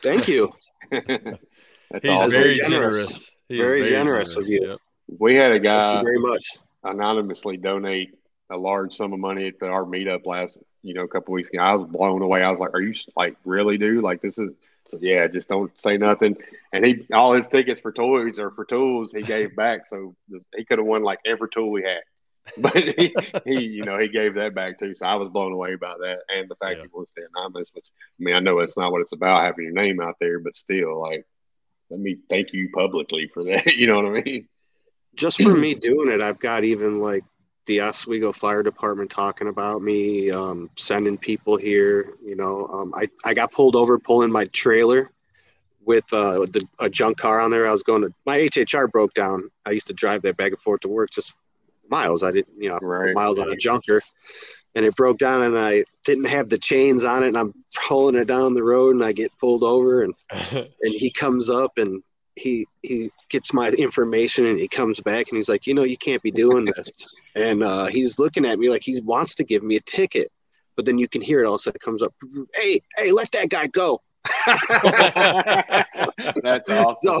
Thank you. That's He's awesome. very generous. generous. He is Very generous of you. Yep. We had a Thank guy you very much. anonymously donate a large sum of money at the, our meetup last, you know, a couple weeks ago. I was blown away. I was like, "Are you like really, dude? Like this is." So, yeah, just don't say nothing. And he, all his tickets for toys or for tools, he gave back. So he could have won like every tool we had. But he, he, you know, he gave that back too. So I was blown away by that, and the fact Yeah. he wants to stay anonymous. Which I mean, I know it's not what it's about having your name out there, but still, like, let me thank you publicly for that. You know what I mean? Just for me doing it, I've got even like the Oswego Fire Department talking about me, um, sending people here. You know, um, I I got pulled over pulling my trailer with uh, the, a junk car on there. I was going to my HHR broke down. I used to drive that back and forth to work just miles. I didn't, you know, Right. miles on a junker, and it broke down, and I didn't have the chains on it, and I'm pulling it down the road, and I get pulled over, and and he comes up and he he gets my information and he comes back and he's like you know you can't be doing this and uh, he's looking at me like he wants to give me a ticket but then you can hear it also it comes up hey hey let that guy go That's awesome. so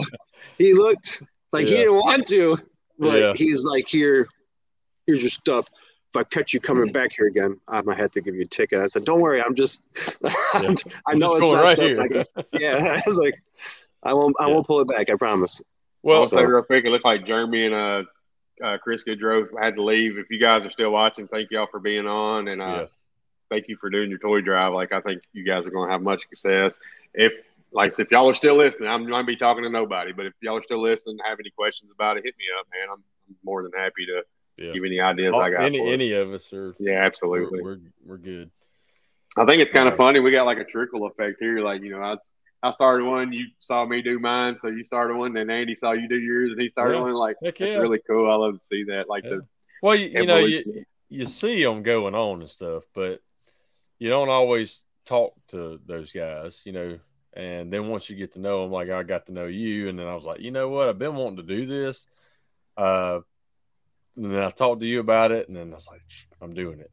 he looked like he didn't want to but Yeah. he's like here here's your stuff if I catch you coming back here again, I'm gonna have to give you a ticket. I said, "Don't worry, I'm just, I I'm know just it's going messed right up. here. I can- yeah, I was like, I won't, I Yeah. won't pull it back. I promise." well, I'll say real quick, it looked like Jeremy and uh, uh, Chris Goodrow had to leave. If you guys are still watching, thank y'all for being on, and uh, Yeah. thank you for doing your toy drive. Like I think you guys are going to have much success. If like if y'all are still listening, I'm going to be talking to nobody. But if y'all are still listening, have any questions about it, hit me up, man. I'm, I'm more than happy to Yeah. give any ideas Oh, I got. any any of us are. yeah, absolutely. We're, we're we're good. I think it's kind of funny. We got like a trickle effect here. Like, you know, I I started one, you saw me do mine, so you started one, then Andy saw you do yours, and he started Yeah. one. Like, Heck it's yeah. really cool. I love to see that. Like Yeah. the Well, you, you know, you, you see them going on and stuff, but you don't always talk to those guys, you know. And then once you get to know them, like I got to know you, and then I was like, you know what, I've been wanting to do this. Uh, and then I talked to you about it, and then I was like, I'm doing it.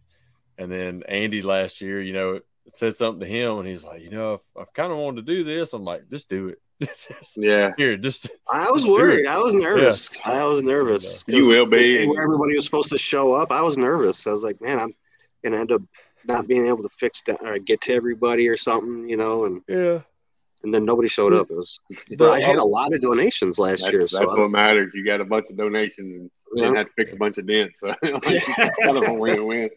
And then Andy last year, you know, said something to him, and he's like, you know, I've, I've kind of wanted to do this. I'm like, just do it. Yeah, Here, just I was Do worried. I was nervous. I was nervous. You will be, Where everybody was supposed to show up, I was nervous. I was like, man, I'm gonna end up not being able to fix that or get to everybody or something, you know. And yeah. and then nobody showed up. It was. But I had a lot of donations last that's, year, that's so what matters. You got a bunch of donations and Yeah. didn't have to fix a bunch of dents. So kind of a win-win.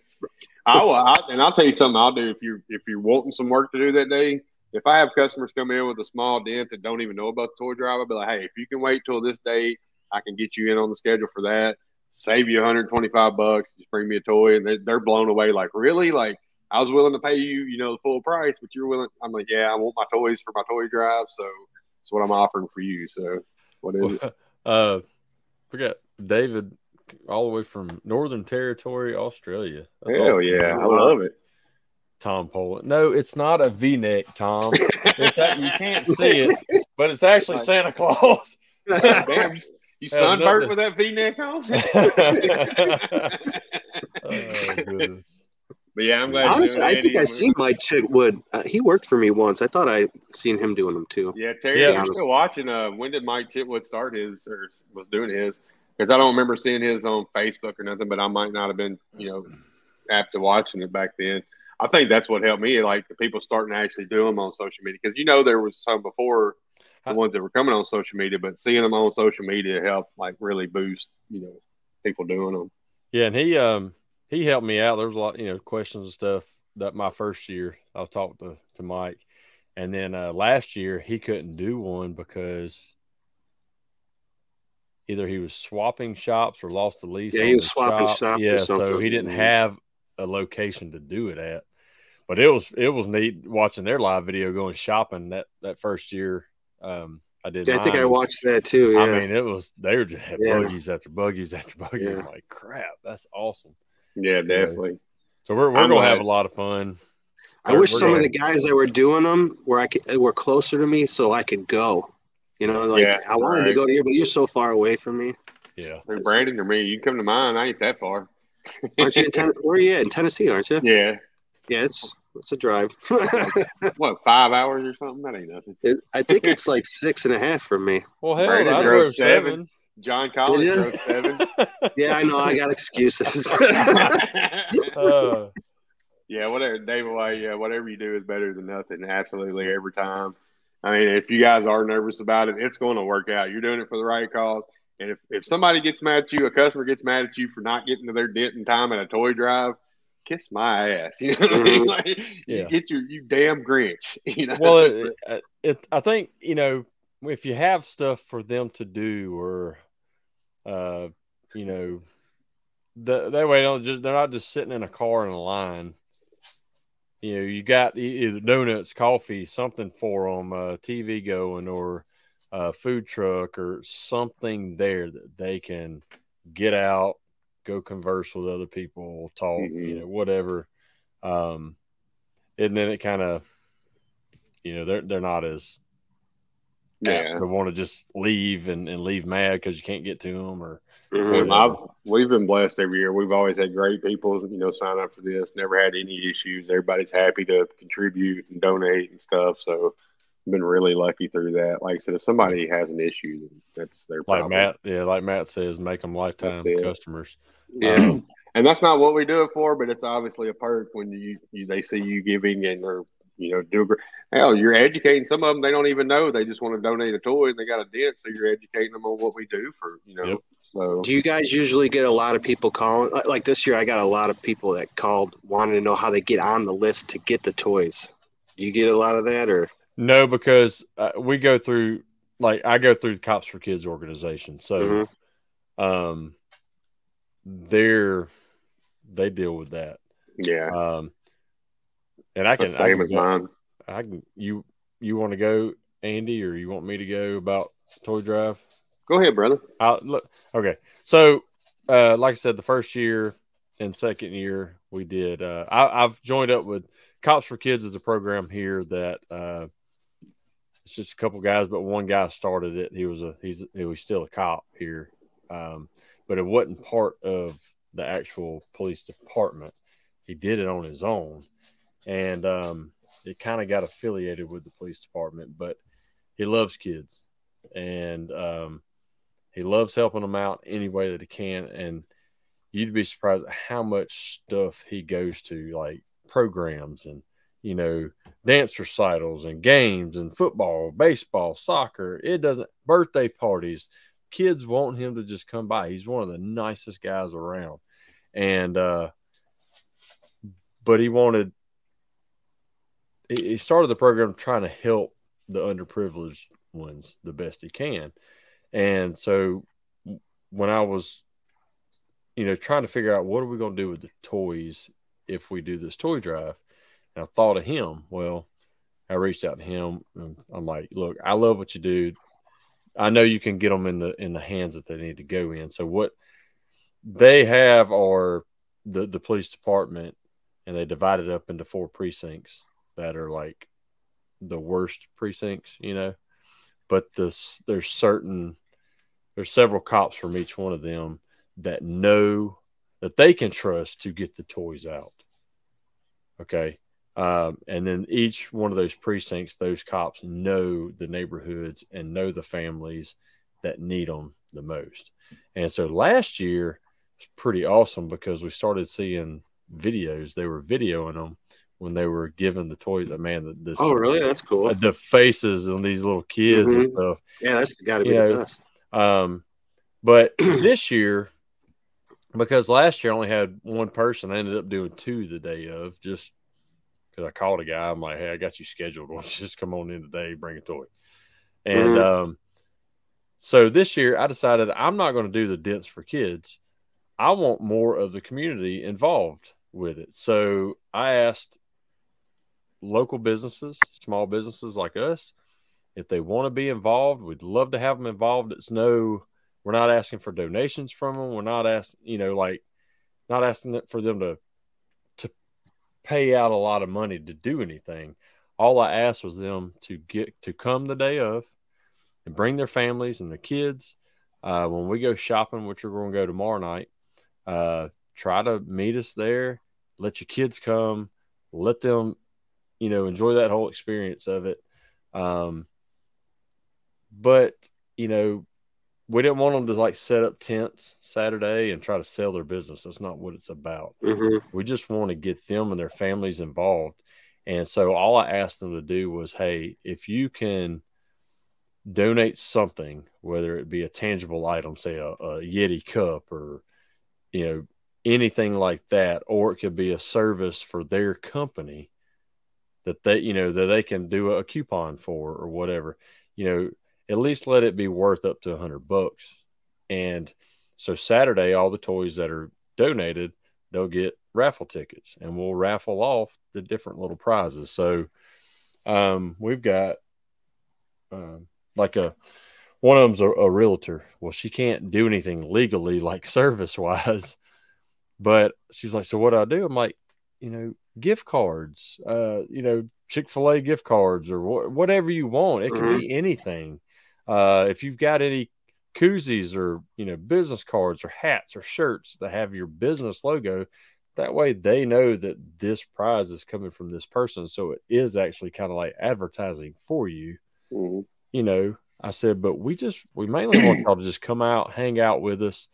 I will, I, and I'll tell you something. I'll do if you if you're wanting some work to do that day. If I have customers come in with a small dent that don't even know about the toy drive, I'll be like, hey, if you can wait till this date, I can get you in on the schedule for that. Save you 125 bucks. Just bring me a toy, and they're, they're blown away. Like, really? Like, I was willing to pay you, you know, the full price, but you're willing. I'm like, yeah, I want my toys for my toy drive, so that's what I'm offering for you. So, what is it? uh, forget David, all the way from Northern Territory, Australia. That's Hell awesome. yeah, I love it. Tom Poland. No, it's not a V-neck, Tom. It's a, you can't see it, but it's actually Santa Claus. Damn, you, you Have sunburnt with that V-neck on? oh. But yeah, I'm glad. honestly, I think I Eddie. seen Mike Chitwood. Uh, he worked for me once. I thought I seen him doing them too. Yeah, Terry, Yeah. you're still watching. Uh, when did Mike Chitwood start his or was doing his? Because I don't remember seeing his on Facebook or nothing, but I might not have been, you know, after watching it back then. I think that's what helped me, like the people starting to actually do them on social media. Because you know there was some before the ones that were coming on social media, but seeing them on social media helped like really boost, you know, people doing them. Yeah, and he um he helped me out. There was a lot, you know, questions and stuff that my first year I talked to to Mike, and then uh, last year he couldn't do one because either he was swapping shops or lost the lease. Yeah, he was swapping shop. shop or Yeah, so he didn't have a location to do it at. But it was it was neat watching their live video going shopping that that first year. Um, I did. Yeah, I think I watched that too. Yeah. I mean, it was they were just had Yeah. buggies after buggies after buggies. Yeah. I'm like, crap, that's awesome. Yeah, definitely. So we're we're I'm gonna have a lot of fun. I We're- wish we're some of gonna- the guys that were doing them were I could, were closer to me so I could go. You know, like Yeah, I wanted to go to you, but you're so far away from me. Yeah. Like Brandon or me, you can come to mine. I ain't that far. Aren't you in ten- where are you at? In Tennessee, aren't you? Yeah. Yeah, it's it's a drive. What, five hours or something? That ain't nothing. It- I think it's like six and a half from me. Well, hell, Brandon I drove drove seven. seven. John Collins Did ya? drove seven. Yeah, I know. I got excuses. Uh, yeah, whatever, David. Why? Yeah, whatever you do is better than nothing. Absolutely, every time. I mean, if you guys are nervous about it, it's going to work out. You're doing it for the right cause. And if, if somebody gets mad at you, a customer gets mad at you for not getting to their dent in time at a toy drive, kiss my ass. You know what I mean? Mhm. Like, Yeah. you get your you damn Grinch. You know. well, It's- it, it, it, I think you know if you have stuff for them to do, or uh, you know, the, that way don't just they're not just sitting in a car in a line. You know, you got either donuts, coffee, something for them, uh, TV going, or a food truck, or something there that they can get out, go converse with other people, talk, you Mhm. know, whatever. Um, and then it kind of, you know, they're they're not as yeah. they want to just leave and, and leave mad because you can't get to them or Mhm. Um, I've we've been blessed every year. We've always had great people, you know, sign up for this. Never had any issues. Everybody's happy to contribute and donate and stuff. So, I've been really lucky through that. Like I said, if somebody has an issue, that's their like. Matt, yeah, like Matt says, make them lifetime customers. Yeah. Um, and that's not what we do it for, but it's obviously a perk when you, you they see you giving and or you know do a gr- hell you're educating some of them they don't even know they just want to donate a toy and they got a dent so you're educating them on what we do for you know Yep. so Do you guys usually get a lot of people calling? like- Like this year, I got a lot of people that called wanting to know how they get on the list to get the toys. Do you get a lot of that, or No, because uh, we go through like I go through the Cops for Kids organization, so Mhm. um, they're they deal with that. Yeah. Um, and I can That's same I as mine. I can you you want to go, Andy, or you want me to go about toy drive? Go ahead, brother. I look okay. So, uh, like I said, the first year and second year we did. Uh, I, I've joined up with Cops for Kids is a program here that uh, it's just a couple guys, but one guy started it. He was a he's he was still a cop here, um, but it wasn't part of the actual police department. He did it on his own, and um, it kind of got affiliated with the police department. But he loves kids, and um, he loves helping them out any way that he can. And you'd be surprised at how much stuff he goes to, like programs and you know dance recitals and games and football, baseball, soccer. It doesn't birthday parties. Kids want him to just come by. He's one of the nicest guys around, and uh, but he wanted. He started the program trying to help the underprivileged ones the best he can, and so when I was, you know, trying to figure out what are we going to do with the toys if we do this toy drive, and I thought of him. Well, I reached out to him and I'm like, look, I love what you do. I know you can get them in the in the hands that they need to go in. So what they have are the the police department, and they divide it up into four precincts that are like the worst precincts, you know. But this there's certain there's several cops from each one of them that know that they can trust to get the toys out. Okay. Um, and then each one of those precincts, those cops know the neighborhoods and know the families that need them the most. And so last year was pretty awesome because we started seeing videos. They were videoing them when they were giving the toys. The man, this, oh, really? That's cool. The faces on these little kids mm-hmm. and stuff. Yeah, that's got to be you the best. Um, but this year, because last year I only had one person, I ended up doing two the day of just because I called a guy. I'm like, hey, I got you scheduled. Why just come on in today, bring a toy. And mm-hmm. um, so this year I decided I'm not going to do the dents for kids. I want more of the community involved with it. So I asked local businesses, small businesses like us, if they want to be involved, we'd love to have them involved. It's no, we're not asking for donations from them. We're not asking, you know, like not asking for them to to pay out a lot of money to do anything. All I asked was them to get to come the day of and bring their families and their kids. Uh, when we go shopping, which we're going to go tomorrow night, uh, try to meet us there. Let your kids come. Let them, you know, enjoy that whole experience of it. Um, but you know, we didn't want them to like set up tents Saturday and try to sell their business. That's not what it's about. Mm-hmm. We just want to get them and their families involved. And so all I asked them to do was, hey, if you can donate something, whether it be a tangible item, say a, a Yeti cup or you know anything like that, or it could be a service for their company that they you know that they can do a coupon for or whatever. You know, at least let it be worth up to a hundred bucks. And so Saturday, all the toys that are donated, they'll get raffle tickets, and we'll raffle off the different little prizes. So um, we've got um, like a one of them's a, a realtor. Well, she can't do anything legally, like service wise, but she's like, "So what do I do?" I'm like, you know, gift cards, uh, you know, Chick fil A gift cards or wh- whatever you want. It can mm-hmm. be anything. Uh, if you've got any koozies or you know business cards or hats or shirts that have your business logo, that way they know that this prize is coming from this person. So it is actually kind of like advertising for you. Mm-hmm. You know, I said, but we just we mainly want y'all to just come out, hang out with us.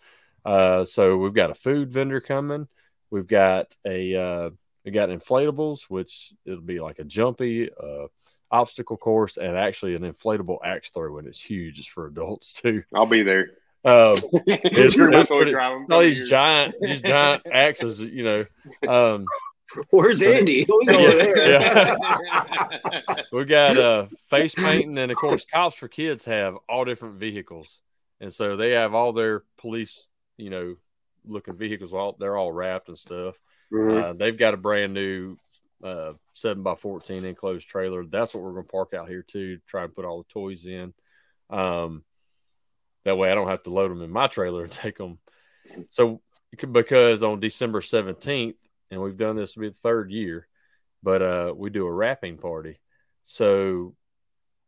Uh, so we've got a food vendor coming. We've got a uh, we got inflatables, which it'll be like a jumpy, uh, obstacle course and actually an inflatable axe throw and it's huge. It's for adults too. I'll be there. Um, it's, it's pretty, all these giant, these giant axes, you know. Um, Where's Andy? Yeah, yeah. we got uh, face painting, and of course, cops for kids have all different vehicles, and so they have all their police, you know, looking vehicles. All they're all wrapped and stuff. Mhm. Uh, they've got a brand new uh, seven by fourteen enclosed trailer. That's what we're going to park out here too. Try and put all the toys in. Um, that way, I don't have to load them in my trailer and take them. So because on December seventeenth, and we've done this the third year, but uh, we do a wrapping party. So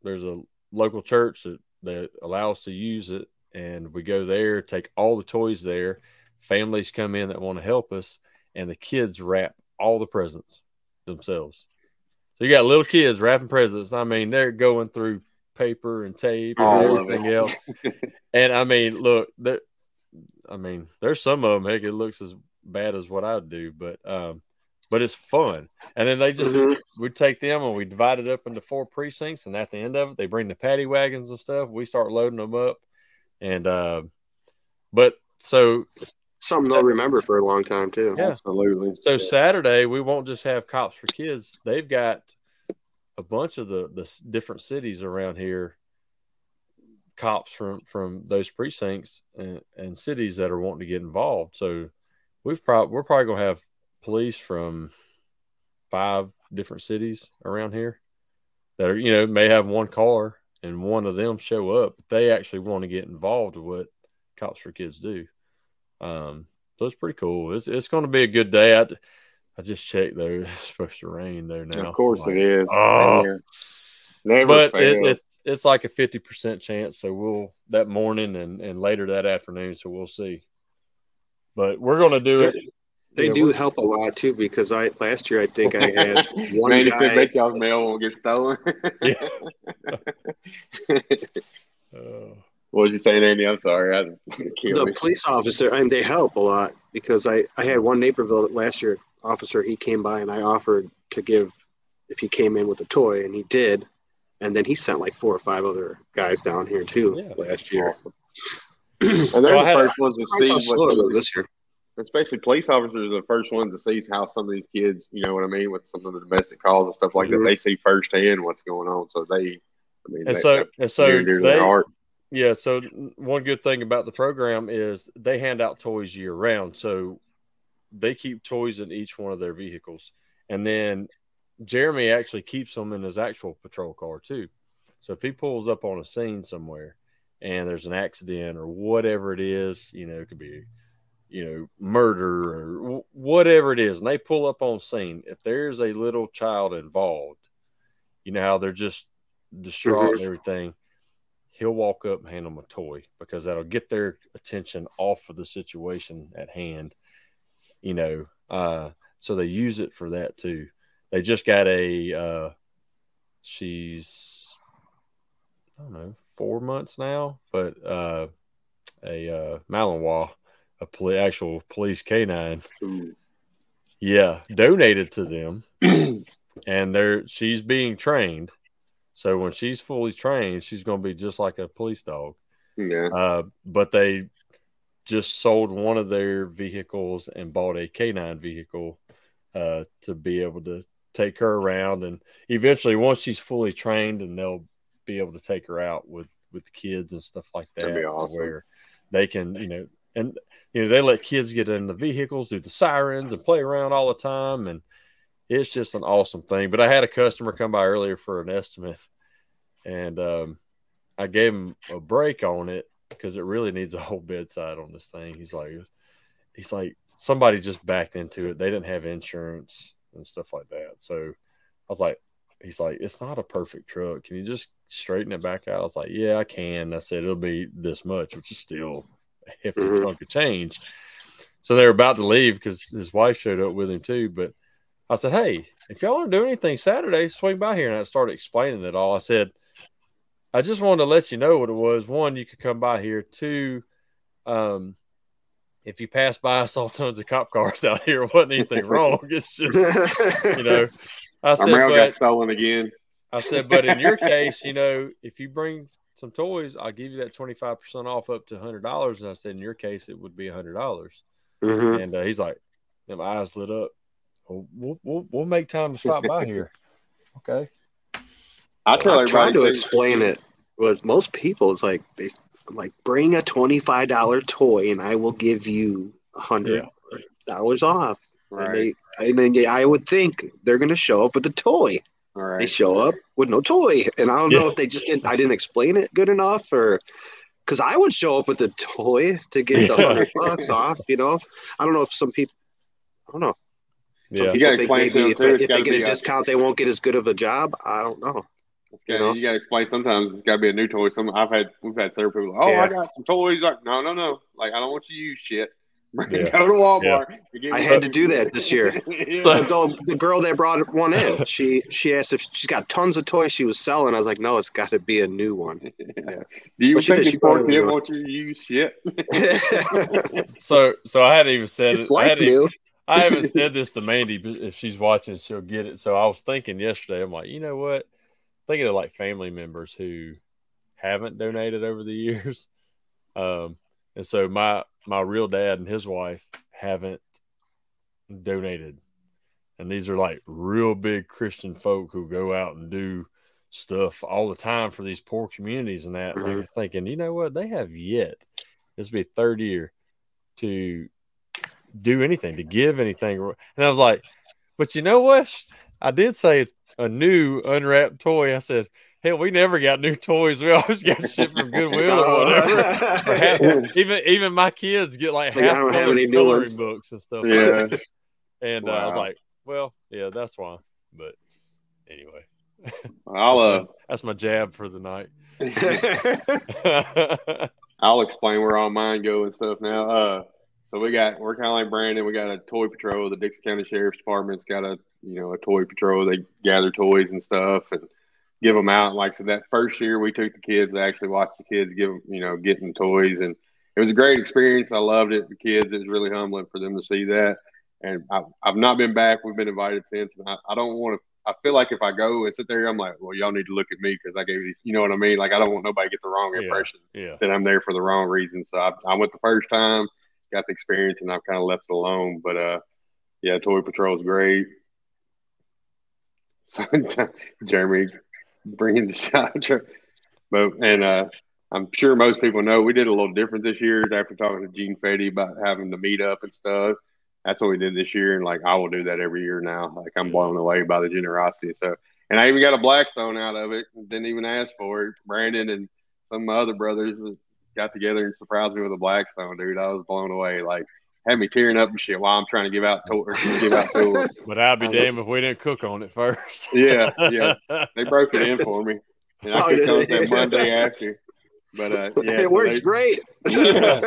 there's a local church that that allows to use it, and we go there, take all the toys there. Families come in that want to help us, and the kids wrap all the presents themselves. So you got little kids wrapping presents. I mean, they're going through paper and tape and All everything else. And I mean, look, there, I mean, there's some of them. Heck, it looks as bad as what I would do, but um, but it's fun. And then they just Mhm. we take them and we divide it up into four precincts. And at the end of it, they bring the paddy wagons and stuff. We start loading them up, and uh, but so Something they'll remember for a long time too. Yeah. Absolutely. so Saturday we won't just have cops for kids. They've got a bunch of the the different cities around here, cops from from those precincts and, and cities that are wanting to get involved. So we've probably we're probably gonna have police from five different cities around here that are you know may have one car and one of them show up. But they actually want to get involved with what cops for kids do. Um, so it's pretty cool. It's it's going to be a good day. I, I just checked though; it's supposed to rain there now. Of course Like, it is. Oh. Never but it, it's it's like a fifty percent chance. So we'll that morning and and later that afternoon. So we'll see. But we're going to do it. They Yeah, do help a lot too because I last year I think I had one Man, he said guy. bet y'all's mail won't get stolen. Yeah. Uh, what was you saying, Andy? I'm sorry. I just killed the me. police officer and they help a lot because I, I had one Naperville last year officer he came by and I offered to give if he came in with a toy and he did and then he sent like four or five other guys down here too Yeah. last year. And they're Well, the first ones to see what slow it was these- this year. especially police officers are the first ones to see how some of these kids, you know what I mean, with some of the domestic calls and stuff like Mhm. that. They see firsthand what's going on, so they, I mean, and they, so that's and so near and dear to they their heart. Yeah, so one good thing about the program is they hand out toys year round. So they keep toys in each one of their vehicles. And then Jeremy actually keeps them in his actual patrol car too. So if he pulls up on a scene somewhere and there's an accident or whatever it is, you know, it could be, you know, murder or wh- whatever it is, and they pull up on scene, if there's a little child involved, you know how they're just distraught and mm-hmm. everything he'll walk up and hand them a toy because that'll get their attention off of the situation at hand you know uh so they use it for that too. They just got a uh she's i don't know four months now but uh a uh malinois a poli- actual police canine. Ooh. yeah donated to them. And they're she's being trained so when she's fully trained she's going to be just like a police dog. Yeah, uh, but they just sold one of their vehicles and bought a canine vehicle uh, to be able to take her around. And eventually once she's fully trained and they'll be able to take her out with with kids and stuff like that That'd be awesome. where they can you know and you know they let kids get in the vehicles do the sirens and play around all the time. And it's just an awesome thing but i had a customer come by earlier for an estimate and um, i gave him a break on it because it really needs a whole bedside on this thing. He's like he's like somebody just backed into it. They didn't have insurance and stuff like that. So i was like he's like it's not a perfect truck. Can you just straighten it back out? I was like yeah i can. I said it'll be this much which is still a hefty Mhm. chunk of change. So they were about to leave because his wife showed up with him too but i said hey if y'all want to do anything saturday swing by here and i started explaining it all i said i just wanted to let you know what it was one you could come by here two um if you pass by i saw tons of cop cars out here wasn't anything wrong it's just you know i our said got but stolen again. I said, but in your case, you know, if you bring some toys, I'll give you that 25% off up to $100. And I said, in your case, it would be $100. Mhm. And uh, he's like, and my eyes lit up. Well, we'll, we'll, we'll make time to stop by here. Okay. I tell I'm trying to too, explain it. Was most people it's like they like bring a twenty five dollar toy and I will give you a hundred dollars off. Right. And, they, and then I would think they're going to show up with a toy. All right. They show up with no toy, and I don't know Yeah. if they just didn't. I didn't explain it good enough, or because I would show up with a toy to get the hundred bucks off. You know, I don't know if some people. I don't know. Some Yeah. You gotta people think explain to them, if, too, they- if they get be a a- discount, they won't get as good of a job. I don't know. You gotta- know? you got to explain. Sometimes it's got to be a new toy. Some I've had, we've had several people. Like, oh, Yeah. I got some toys. Like, no, no, no. Like, I don't want you to use shit. Yeah. Go to Walmart. and get I had to do that this year. Yeah. But the, the girl that brought one in, she she asked if she's got tons of toys she was selling. I was like, no, it's got to be a new one. Do you But she think did, she brought poor it kid over. want you to use shit? So so I hadn't even said it's it. I hadn't even- new. I haven't said this to Mandy, but if she's watching, she'll get it. So I was thinking yesterday, I'm like, you know what? Thinking of like family members who haven't donated over the years. Um, and so my my real dad and his wife haven't donated. And these are like real big Christian folk who go out and do stuff all the time for these poor communities and that. I'm thinking, you know what? They have yet, this will be third year, to do anything, to give anything. And I was like, but you know what? I did say a new unwrapped toy. I said, hell, we never got new toys. We always got shit from Goodwill or whatever. Half- even even my kids get like like, I don't have any coloring books and stuff. Yeah. And uh, I was like, well, yeah, that's why. But anyway, I'll uh, that's my jab for the night. I'll explain where all mine go and stuff now. Uh, so we got we're kind of like Brandon. We got a toy patrol. The Dickson County Sheriff's Department's got a you know a toy patrol. They gather toys and stuff and give them out. Like so, that first year we took the kids. I actually watched the kids give you know getting toys, and it was a great experience. I loved it. The kids. It was really humbling for them to see that. And I, I've not been back. We've been invited since. And I, I don't want to. I feel like if I go and sit there, I'm like, well, y'all need to look at me because I gave these. You know what I mean? Like I don't want nobody to get the wrong Yeah. impression yeah. that I'm there for the wrong reason. So I, I went the first time, got the experience, and I've kind of left it alone. But uh, yeah, Toy Patrol is great. Jeremy bringing the shot, but and uh, I'm sure most people know we did a little different this year after talking to Gene Fetty about having the meet up and stuff. That's what we did this year, and like I will do that every year now. Like I'm blown away by the generosity. So, and I even got a Blackstone out of it. Didn't even ask for it. Brandon and some of my other brothers got together and surprised me with a Blackstone, dude. I was blown away. Like had me tearing up and shit while I'm trying to give out tours. Give out tours. But I'd be I was- damned if we didn't cook on it first. Yeah, yeah. They broke it in for me, and I Oh, could did come that Monday after. But uh, yeah, it so works they- great. Yeah.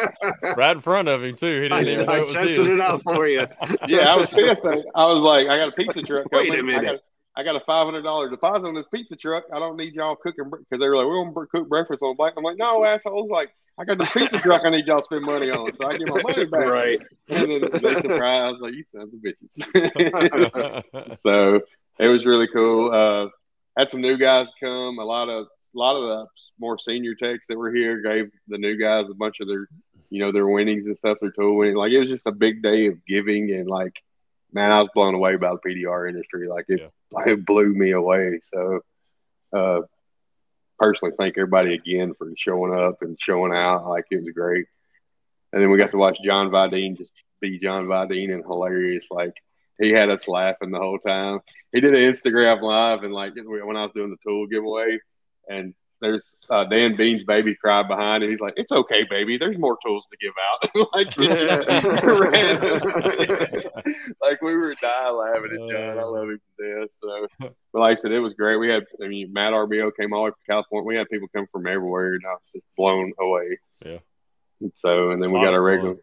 right in front of him too. He I, didn't even know I it was tested his. it out for you. Yeah, I was pissed. I, I was like, I got a pizza truck. Wait coming. a minute. I got, a five hundred dollar deposit on this pizza truck. I don't need y'all cooking because they were like, we're gonna cook breakfast on black. I'm like, no, assholes. Like, I got this pizza truck. I need y'all to spend money on, so I get my money back. Right. And then they surprised, like, you sons of bitches. so it was really cool. Uh, had some new guys come. A lot of a lot of the more senior techs that were here gave the new guys a bunch of their, you know, their winnings and stuff. Their tool winning. Like it was just a big day of giving and like, man, I was blown away by the PDR industry. Like it, it blew me away. So, uh, personally, thank everybody again for showing up and showing out. Like it was great. And then we got to watch John Vidine just be John Vidine and hilarious. Like he had us laughing the whole time. He did an Instagram live and like when I was doing the tool giveaway, and there's uh, Dan Bean's baby cry behind him. He's like, "It's okay, baby. There's more tools to give out." like, random. like we were dying laughing at John. I love him to death. So, but like I said, it was great. We had, I mean, Matt RBO came all the way from California. We had people come from everywhere, and I was just blown away. Yeah. And so, and then we got of a regular. fun.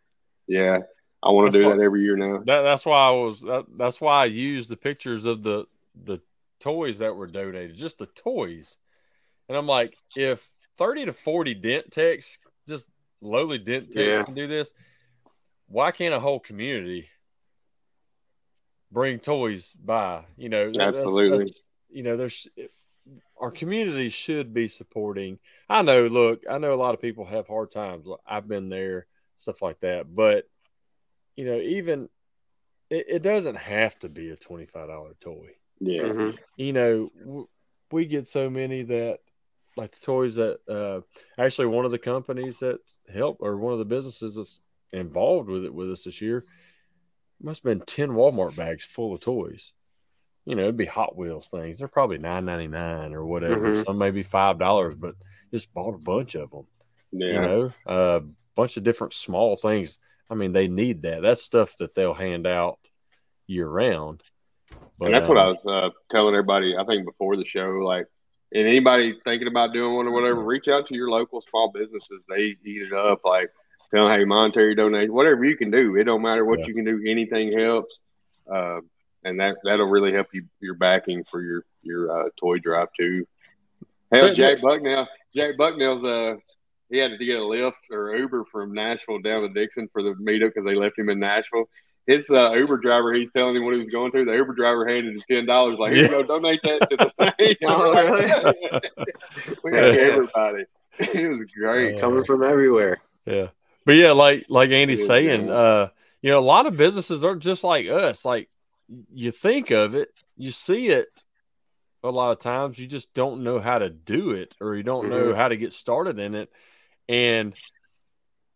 Yeah, I want to do what- that every year now. That, that's why I was. That, that's why I used the pictures of the the toys that were donated, just the toys. And I'm like, if 30 to 40 dent techs, just lowly dent techs, Yeah. can do this, why can't a whole community bring toys by? You know, that- that's- Absolutely. that's- you know, there's our community should be supporting. I know, look, I know a lot of people have hard times. I've been there, stuff like that. But, you know, even it, it doesn't have to be a $25 toy. Yeah, Mhm. You know, w- we get so many that, like the toys that, uh, actually one of the companies that help or one of the businesses that's involved with it with us this year. Must have been ten Walmart bags full of toys. You know, it'd be Hot Wheels things. They're probably nine ninety nine or whatever. Mhm. Some maybe five dollars, but just bought a bunch of them. Yeah. You know, a bunch of different small things. I mean, they need that. That's stuff that they'll hand out year round. But, and that's what I um, was uh, telling everybody. I think before the show, like, and anybody thinking about doing one or whatever, reach out to your local small businesses. They eat it up. Like, tell them, hey, monetary donation, whatever you can do. It don't matter what Yeah. you can do. Anything helps, uh, and that that'll really help you your backing for your your uh, toy drive too. Hell, Jack Bucknell, Jack Bucknell's uh. He had to get a lift or Uber from Nashville down to Dickson for the meetup because they left him in Nashville his uh, Uber driver, he's telling him what he was going through. The Uber driver handed him ten dollars, like, "Here you go, donate that to the thing." Oh, really? we got everybody. It was great. Yeah. Coming from everywhere. Yeah. But yeah, like like Andy's saying, uh, you know, a lot of businesses are just like us. Like you think of it, you see it a lot of times, you just don't know how to do it or you don't know how to get started in it. And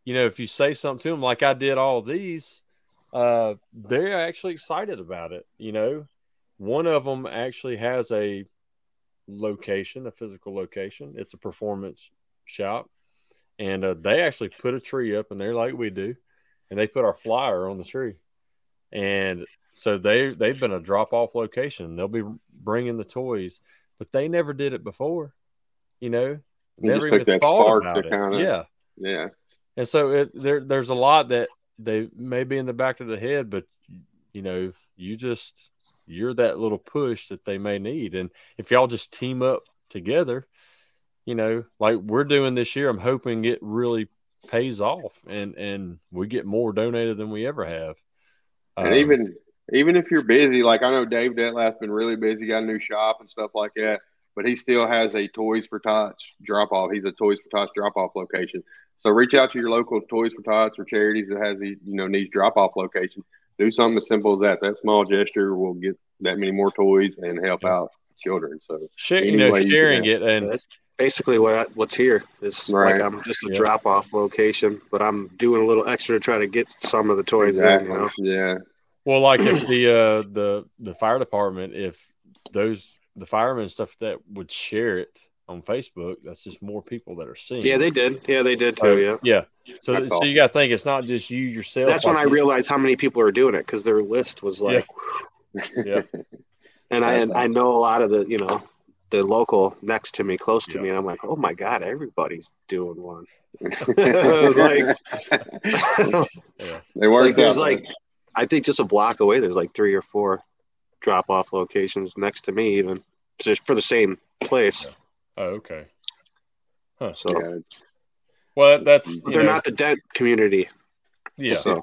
you know, if you say something to them like I did all these, uh, they're actually excited about it. You know, one of them actually has a location, a physical location. It's a performance shop and uh, they actually put a tree up in there like we do, and they put our flyer on the tree, and so they they've been a drop off location. They'll be bringing the toys, but they never did it before, you know. You never took that thought spark to it. kinda- yeah, Yeah, and so it there there's a lot that they may be in the back of the head, but you know you just you're that little push that they may need, and if y'all just team up together, you know, like we're doing this year, I'm hoping it really pays off and and we get more donated than we ever have. and Um, even even if you're busy, like I know Dave Detlaf's been really busy, got a new shop and stuff like that, but he still has a Toys for Tots drop off. He's a Toys for Tots drop off location. So reach out to your local Toys for Tots or charities that has the you know needs drop off location. Do something as simple as that. That small gesture will get that many more toys and help Yeah. out children. So share, you know, way you sharing it and That's basically what I, what's here is Right. like I'm just a Yeah. drop off location, but I'm doing a little extra to try to get some of the toys exactly, in. You know, yeah, well, like if the uh the the fire department, if those the firemen stuff that would share it on Facebook, that's just more people that are seeing. yeah, they did. Yeah, they did So, too. Yeah, yeah. So, That's so all. you got to think it's not just you yourself. that's when I you- realized how many people are doing it because their list was like, Yeah. and I That's I know a lot of the you know the local next to me, close to Yeah. me, and I'm like, oh my god, everybody's doing one. like, Yeah. it works like there's out. like I think just a block away there's like three or four drop off locations next to me even just for the same place. Oh, okay. So yeah, Well, that's they're know, not the dent community. yeah. So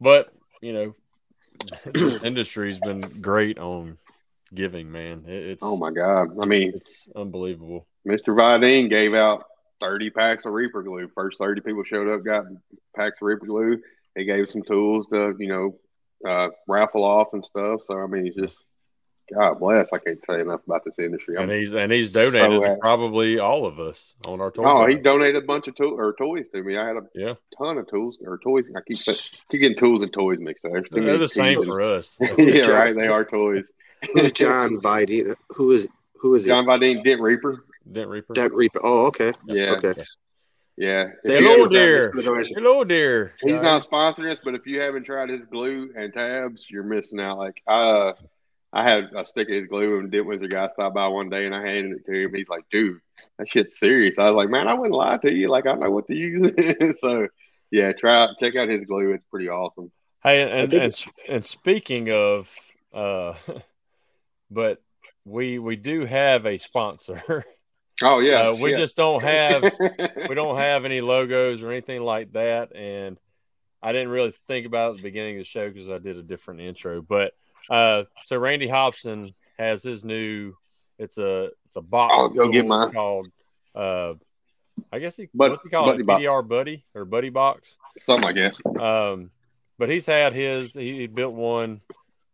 But you know, industry's been great on giving, man. It, it's oh my god. I mean, it's unbelievable. Mr. Vidine gave out 30 packs of Reaper glue. First 30 people showed up, got packs of Reaper glue. He gave some tools to, you know, uh, raffle off and stuff. So, I mean, he's just, God bless. I can't tell you enough about this industry. And I'm, he's and he's donated to happy. probably all of us on our tour. oh, he donated a bunch of tool or toys to me. I had a yeah, ton of tools or toys. I keep, keep getting tools and toys mixed up. There's too they're many the same T's for us. yeah, right. They are toys. who's John Biden? Who is who is he? John Vidine, Dent Reaper. Dent Reaper. Dent Reaper. Oh, okay. Yeah. Okay. Yeah. Hello, you. dear. Thanks for the donation. Hello, dear. He's not sponsoring us, but if you haven't tried his glue and tabs, you're missing out. Like uh I had a stick of his glue and Dent Wizard guy stopped by one day and I handed it to him. He's like, dude, that shit's serious. I was like, man, I wouldn't lie to you. Like I know what to use. so yeah, try out check out his glue. It's pretty awesome. Hey, and think and, and speaking of, uh, but we we do have a sponsor. Oh yeah. uh, we yeah. just don't have we don't have any logos or anything like that, and I didn't really think about it at the beginning of the show because I did a different intro. But uh, so Randy Hobson has his new. It's a it's a box. I'll go get mine. called. Uh, I guess he Bud- what's he call Buddy? Box. PDR Buddy or Buddy Box. something like that. Um, but he's had his. He, built one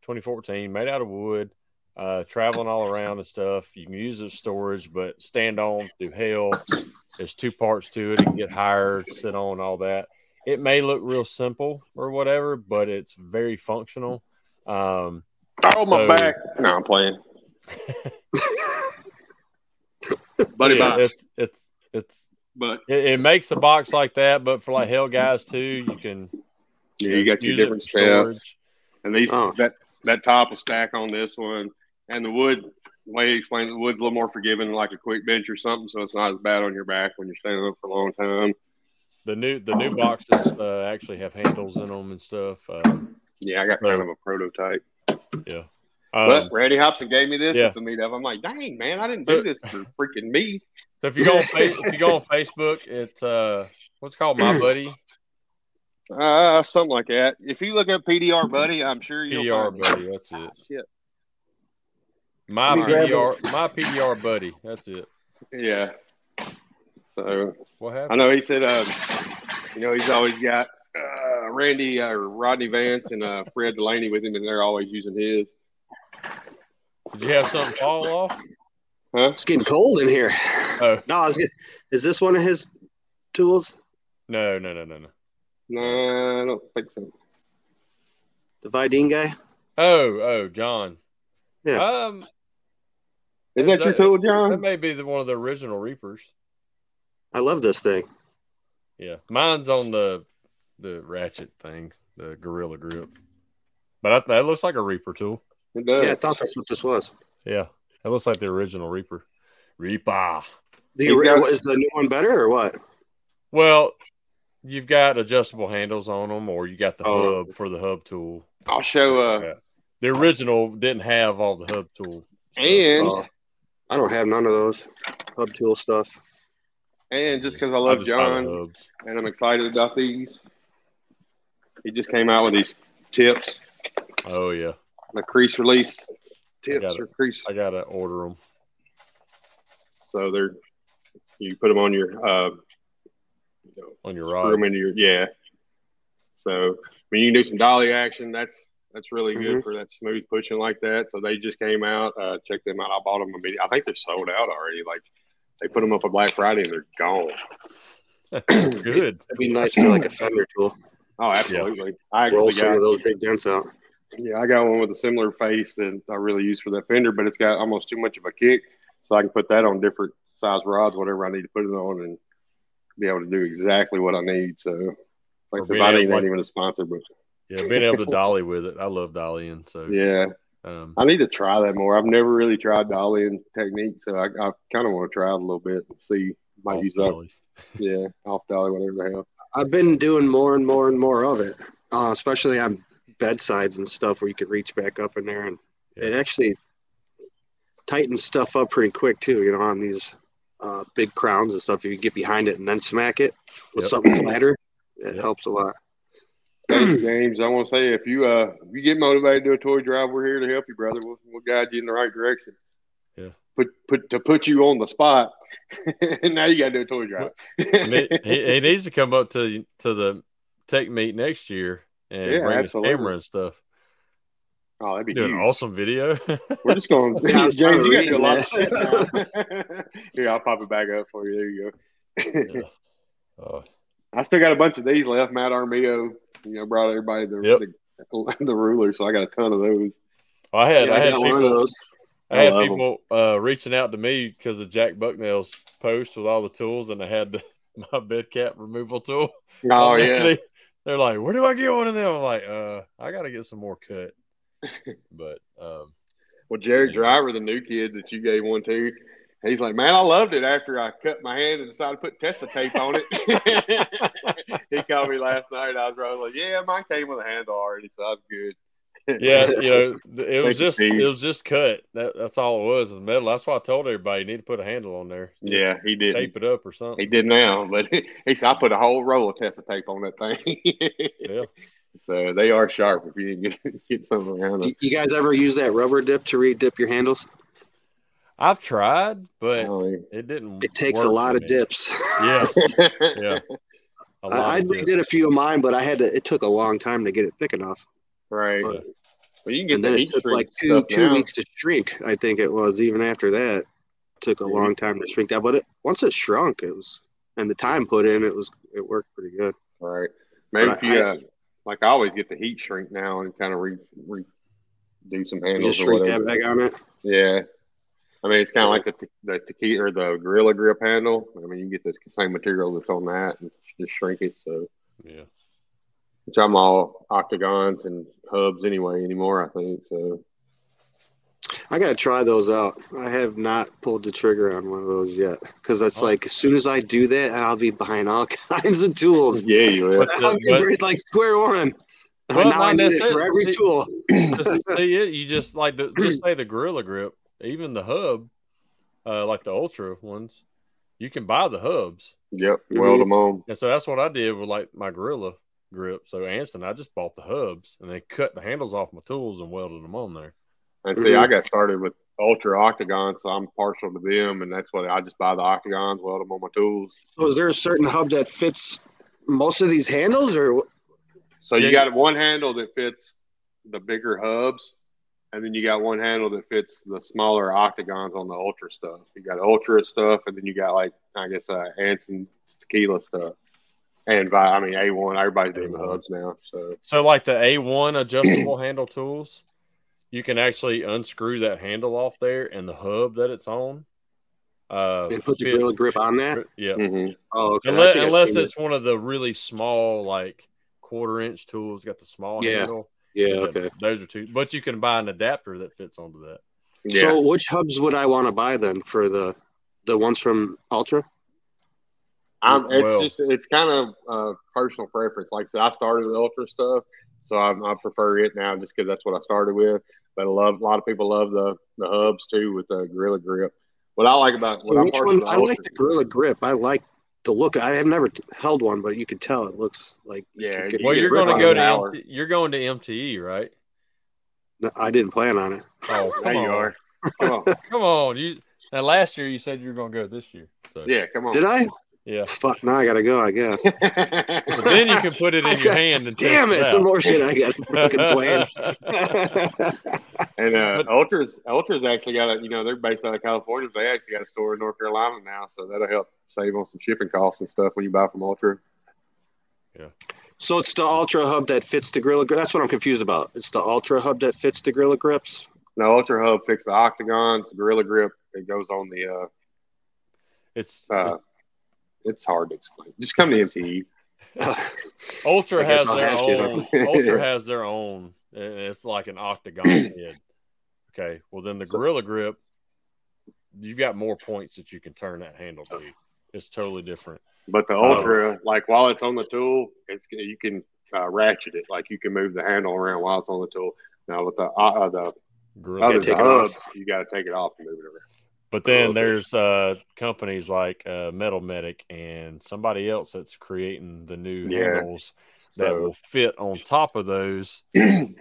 2014, made out of wood, uh, traveling all around and stuff. You can use it as storage, but stand on, do hell. There's two parts to it. You can get higher, sit on, all that. it may look real simple or whatever, but it's very functional. Um, oh my so, back! No, I'm playing. Buddy, yeah, it's it's it's but it, it, makes a box like that, but for like hell guys too, you can. Yeah, you got your different stuff, and these oh. that that top will stack on this one, and the wood. The way he explains the wood's a little more forgiving, like a quick bench or something, so it's not as bad on your back when you're standing up for a long time. The new the new boxes uh, actually have handles in them and stuff. Uh, yeah, I got kind of a prototype. Yeah. Um, but Randy Hobson gave me this yeah. at the meetup. I'm like, dang man, I didn't do this for freaking me. So if you go on if you go on Facebook, it's uh what's called my buddy. Uh, something like that. If you look up PDR buddy, I'm sure you'll PDR buddy. It. That's it. Shit. My PDR, my PDR buddy. That's it. Yeah. So what happened? I know he said, um, you know, he's always got uh, Randy or uh, Rodney Vance and uh, Fred Delaney with him, and they're always using his. Did you have something fall off? Huh? It's getting cold in here. Oh no, I was get, is this one of his tools? No, no, no, no, no. No, I don't think so. The Vidine guy? Oh, oh, John. Yeah. Um, is that, that your tool, John? That may be the, one of the original Reapers. I love this thing. Yeah, mine's on the the ratchet thing, the Gorilla Grip. But I, that looks like a Reaper tool. It does. Yeah, I thought that's what this was. Yeah, it looks like the original Reaper. Reaper. The, got, is the new one better or what? Well, you've got adjustable handles on them, or you got the oh. hub for the hub tool. I'll show. Uh, the original didn't have all the hub tool. And uh, I don't have none of those hub tool stuff. And just because I love I John and I'm excited about these, he just came out with these tips. Oh yeah, the crease release tips gotta, or crease. I gotta order them. So they're you put them on your uh, you know, on your rod. Them into your yeah. So when you can do some dolly action, that's that's really good mm-hmm. for that smooth pushing like that. So they just came out. Uh, check them out. I bought them immediately. I think they're sold out already. Like they put them up on Black Friday and they're gone. good. It'd be nice for like a fender tool. Oh, absolutely. Yeah. I actually got those big dents out. Yeah, I got one with a similar face that I really use for that fender, but it's got almost too much of a kick, so I can put that on different size rods, whatever I need to put it on, and be able to do exactly what I need. So, like the body ain't even a sponsor, but yeah, being able to dolly with it, I love dollying. So yeah, um, I need to try that more. I've never really tried dollying technique, so I, I kind of want to try it a little bit and see. Might use dolly. that. Yeah, off dolly, whatever the hell. I've been doing more and more and more of it, uh, especially on bedsides and stuff where you can reach back up in there and yeah. it actually tightens stuff up pretty quick too. You know, on these uh, big crowns and stuff, if you get behind it and then smack it with yep. something flatter, it yep. helps a lot. James, I want to say if you uh if you get motivated to do a toy drive, we're here to help you, brother. We'll, we'll guide you in the right direction. Yeah. Put put to put you on the spot. And now you got to do a toy drive. he, he, needs to come up to to the tech meet next year and yeah, bring absolutely. his camera and stuff. Oh, that'd be do an awesome video. We're just going. James, you got to do a lot of shit. Here, I'll pop it back up for you. There you go. yeah. oh. I still got a bunch of these left. Matt Armio, you know, brought everybody the yep. the, the, ruler, so I got a ton of those. I had yeah, I, had one people, those. I, I had people uh, reaching out to me because of Jack Bucknell's post with all the tools, and I had the, my bed cap removal tool. Oh yeah. They, they're like, "Where do I get one of them?" I'm like, "Uh, I got to get some more cut." but um, well, Jerry Driver, the new kid that you gave one to, he's like, man, I loved it after I cut my hand and decided to put Tesa tape on it. he called me last night. I was like, yeah, mine came with a handle already, so I was good. Yeah, you know, it was just it was just cut. That, that's all it was. in The metal. That's why I told everybody you need to put a handle on there. Yeah, he did. Tape it up or something. He did now, but he said I put a whole roll of Tesa tape on that thing. yeah. So they are sharp if you get get something around them. You guys ever use that rubber dip to re-dip your handles? I've tried, but oh, it didn't. It takes a lot of dips. Yeah, yeah. I, I did a few of mine, but I had to. It took a long time to get it thick enough. Right. But, well, you can get and then it took like two two now. weeks to shrink. I think it was even after that. Took a yeah. long time to shrink that, but it once it shrunk, it was and the time put in, it was it worked pretty good. Right. Maybe But if you I- uh, like, I always get the heat shrink now and kind of re, re do some You handles just or shrink whatever. that back on it. Yeah. I mean, it's kind of like the the tequila or the gorilla grip handle. I mean, you get the same material that's on that and just shrink it. So, Yeah. Which I'm all octagons and hubs anyway anymore. I think so. I gotta try those out. I have not pulled the trigger on one of those yet because it's Oh. like as soon as I do that, I'll be behind all kinds of tools. Yeah, you will. I'll be but- like square one. Well, now I not need it for necessarily. every tool. just see it. You just like the just say the Gorilla Grip, even the hub, uh, like the Ultra ones. You can buy the hubs, Yep, Mhm. weld them on. and so that's what I did with like my Gorilla Grip. So Anson, I just bought the hubs and then cut the handles off my tools and welded them on there. And see. I got started with ultra octagons, so I'm partial to them, and that's what I just buy the octagons, weld them on my tools. So is there a certain hub that fits most of these handles, or So you got one handle that fits the bigger hubs, and then you got one handle that fits the smaller octagons on the ultra stuff. You got ultra stuff, and then you got like I guess uh, Anson tequila stuff, and Vi- I mean A one. Everybody's doing the A1. hubs now, so So like the A1 adjustable handle tools, you can actually unscrew that handle off there and the hub that it's on. Uh, and put the Gorilla Grip on that? Yeah, Mm-hmm. Oh, okay. Unless, unless seen it. it's one of the really small like quarter inch tools, got the small Yeah. handle. yeah, Yeah, okay. Those are two, but you can buy an adapter that fits onto that. yeah. So which hubs would I want to buy then for the the ones from Ultra? I'm, it's Well- just it's kind of uh, personal preference. Like I said, I started with ultra stuff, so I, I prefer it now just because that's what I started with. But I love a lot of people love the the hubs too with the Gorilla Grip. What I like about what So I'm which one? I like the Gorilla Grip. I like the look. I have never held one, but you can tell it looks like. Yeah, You well, you're a grip going to go an to. MT, you're going to MTE, right? No, I didn't plan on it. Oh, There come you on, are. Come on. come on. You now last year you said you were going to go this year, so Yeah, come on. Did I? Yeah. Fuck! Now I gotta go. I guess. Then you can put it in your hand and Damn it! it Some more shit I got fucking planned. and uh, But- Ultras, Ultras actually got a, you know, they're based out of California. But they actually got a store in North Carolina now, so that'll help save on some shipping costs and stuff when you buy from Ultra. Yeah. So it's the Ultra hub that fits the Gorilla Grip. That's what I'm confused about. It's the Ultra hub that fits the Gorilla Grips. No, Ultra Hub fits the octagons, the Gorilla Grip. It goes on the. Uh, It's uh, it's hard to explain. Just come to E. MTE. Ultra has their own. Ultra has their own. It's like an octagon head. Okay. Well, then the Gorilla Grip, you've got more points that you can turn that handle to. It's totally different. But the Ultra, like while it's on the tool, it's you can uh, ratchet it. Like you can move the handle around while it's on the tool. Now with the uh, the Gorilla. other take the it you got to take it off and move it around. But then okay. there's uh, companies like uh, Metal Medic and somebody else that's creating the new Yeah. handles that So- will fit on top of those, and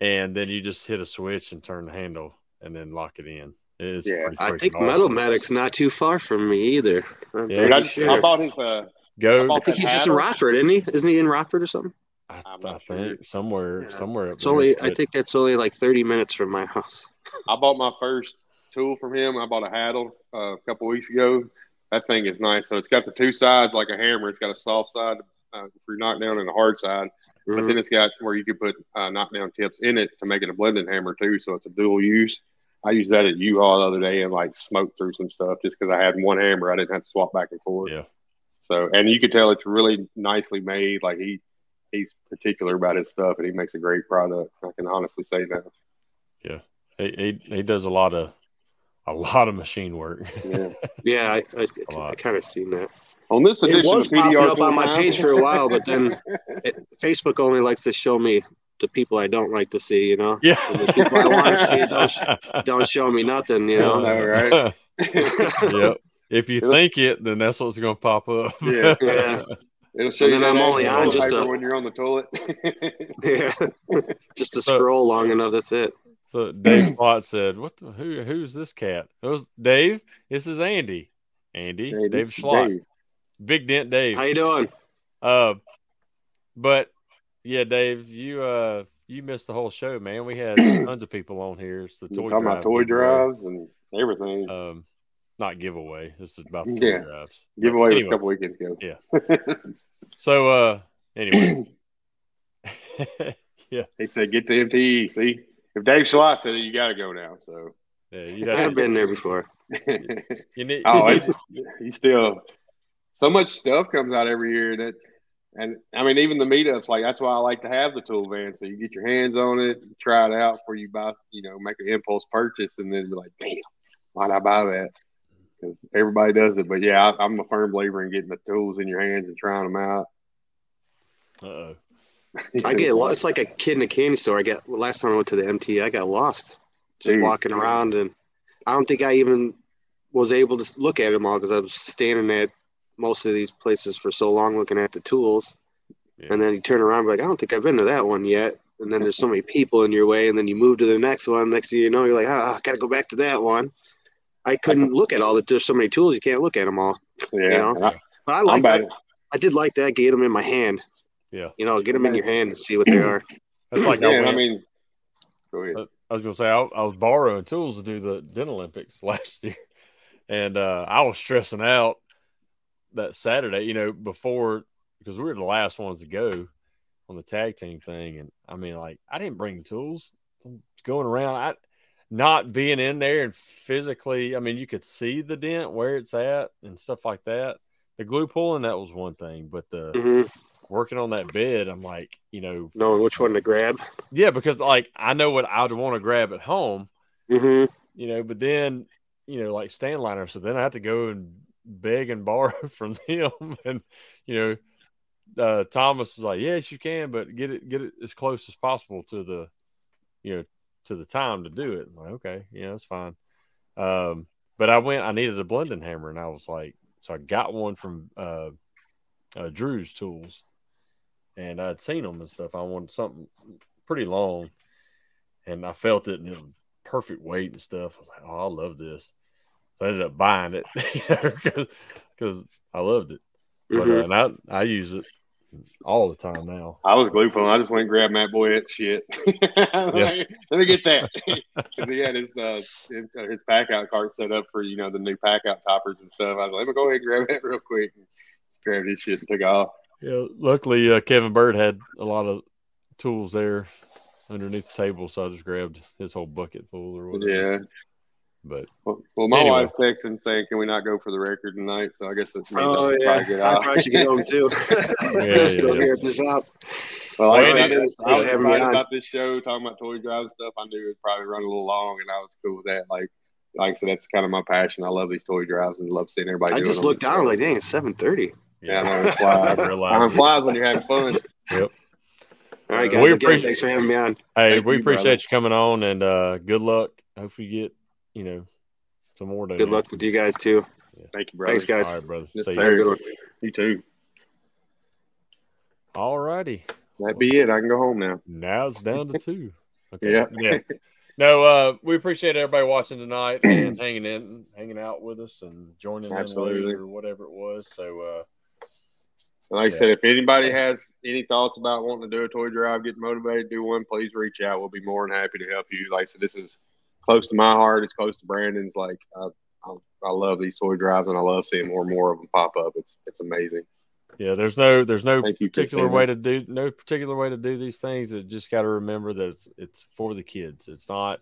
then you just hit a switch and turn the handle and then lock it in. It's Yeah, I think awesome. Metal Medic's not too far from me either. I'm Yeah. Dude, I, sure. I bought his. Uh, Go. bought I think he's just in handle. Rockford, isn't he? Isn't he in Rockford or something? I, I'm sure. think somewhere, Yeah. somewhere. Up It's there, only. I but- think that's only like 30 minutes from my house. I bought my first tool from him. I bought a handle uh, a couple weeks ago. That thing is nice. So it's got the two sides like a hammer. It's got a soft side uh, for your knockdown and a hard side. But Mhm. then it's got where you can put uh, knockdown tips in it to make it a blending hammer too. So it's a dual use. I used that at U-Haul the other day and like smoked through some stuff just because I had one hammer. I didn't have to swap back and forth. Yeah. So and you can tell it's really nicely made. Like he he's particular about his stuff and he makes a great product. I can honestly say that. he, he he does a lot of a lot of machine work. Yeah. Yeah, I, I, A lot. I kind of seen that. On this edition, It was popping up on my page for a while, but then it, Facebook only likes to show me the people I don't like to see. You know, yeah. And the people I wanna see don't sh- don't show me nothing. You know, know, right? yep. If you think it, then that's what's going to pop up. Yeah. Yeah. It'll show And you then I'm only on on just a- when you're on the toilet. yeah, just to So- scroll long enough. That's it. So Dave Plott said, "What? The, who? Who's this cat? It was Dave. This is Andy. Andy. Dave, Schlott. Dave. Big Dent Dave. How you doing? Uh, but yeah, Dave, you uh, you missed the whole show, man. We had tons of people on here. It's the You're toy talking drive about toy drives and everything. Um, not giveaway. This is about the toy Yeah. drives. Giveaway was a couple weekends ago. Yeah. So uh Anyway. yeah. He said, "Get the MTE." See, if Dave Schlott said it, you got to go now. So Yeah, you I've been there before. you need, oh, it's you still so much stuff comes out every year that, and I mean even the meetups like that's why I like to have the tool van so you get your hands on it, try it out before you buy, you know, make an impulse purchase, and then be like, damn, why'd I buy that? Because everybody does it, but yeah, I, I'm a firm believer in getting the tools in your hands and trying them out. uh-oh. I get lost. It's like a kid in a candy store. I get last time I went to the MT, I got lost just Dude. walking around, and I don't think I even was able to look at them all because I was standing at most of these places for so long looking at the tools, Yeah. and then you turn around and be like, I don't think I've been to that one yet. And then there's so many people in your way, and then you move to the next one. Next thing you know, you're like, ah, I gotta go back to that one. I couldn't look at all that. There's so many tools, you can't look at them all. Yeah, You know? I, But I like that. I did like that. Get them in my hand. Yeah. You know, get them in your hand and see what they are. That's like yeah, I, and I mean, go ahead. I was gonna say I, I was borrowing tools to do the Dent Olympics last year, and uh, I was stressing out that Saturday. You know, before because we were the last ones to go on the tag team thing, and I mean, like I didn't bring tools. I'm going around, I not being in there and physically. I mean, you could see the dent where it's at and stuff like that. The glue pulling that was one thing, but the hmm working on that bed, I'm like, you know, Knowing which one to grab. yeah, because like I know what I'd want to grab at home hmm you know, but then, you know, like stand liner. So then I have to go and beg and borrow from them. And, you know, uh, Thomas was like, yes, you can, but get it, get it as close as possible to the, you know, to the time to do it. I'm like, okay, yeah, that's fine. Um, but I went, I needed a blending hammer and I was like, so I got one from, uh, uh Drew's tools and I'd seen them and stuff. I wanted something pretty long and I felt it and it was perfect weight and stuff. I was like, oh, I love this. So I ended up buying it because I loved it. But, uh, and I, I use it all the time now. I was glue pulling. I just went and grabbed Matt Boyette shit. Let me get that because he had his uh, his, uh, his pack out cart set up for you know the new pack out toppers and stuff. I was like, let me go ahead and grab that real quick. Just grabbed his shit and took off. Yeah, luckily uh, Kevin Bird had a lot of tools there underneath the table, so I just grabbed his whole bucket full or whatever. Yeah. But Well, well my Anyway. wife's texting saying, "Can we not go for the record tonight?" So I guess that's me. Oh That's yeah, probably good. I probably should get home too. yeah, Still yeah. here at the shop. Well, like I Well, said, I, Andy, was- I was for having me excited on. about this show, talking about toy drive stuff. I knew it would probably run a little long, and I was cool with that. Like, like I said, that's kind of my passion. I love these toy drives and love seeing everybody. I doing just them. looked down. I'm like, dang, it's seven thirty. Yeah, I know, it I flies. Time it. flies when you're having fun. Yep. All right, guys. we again, appreciate- thanks for having me on. Hey, Thank we you, appreciate brother. you coming on and uh, good luck. Hopefully, you get you know some more. Good luck with you guys too. Thank you, brother. Thanks, guys. All right, brother. Yes, See sir. you. Good. You too. All righty. That be it. I can go home now. Now it's down to two. Okay. Yeah. Yeah. No, uh, we appreciate everybody watching tonight and hanging in, hanging out with us and joining Absolutely. in or whatever it was. So, uh, Like I said, if anybody has any thoughts about wanting to do a toy drive, get motivated, to do one, please reach out. We'll be more than happy to help you. Like I said, this is close to my heart. It's close to Brandon's. Like I, I, I love these toy drives, and I love seeing more and more of them pop up. It's it's amazing. yeah, there's no, there's no Thank particular way to do, no particular way to do these things. It just got to remember that it's, it's for the kids. It's not,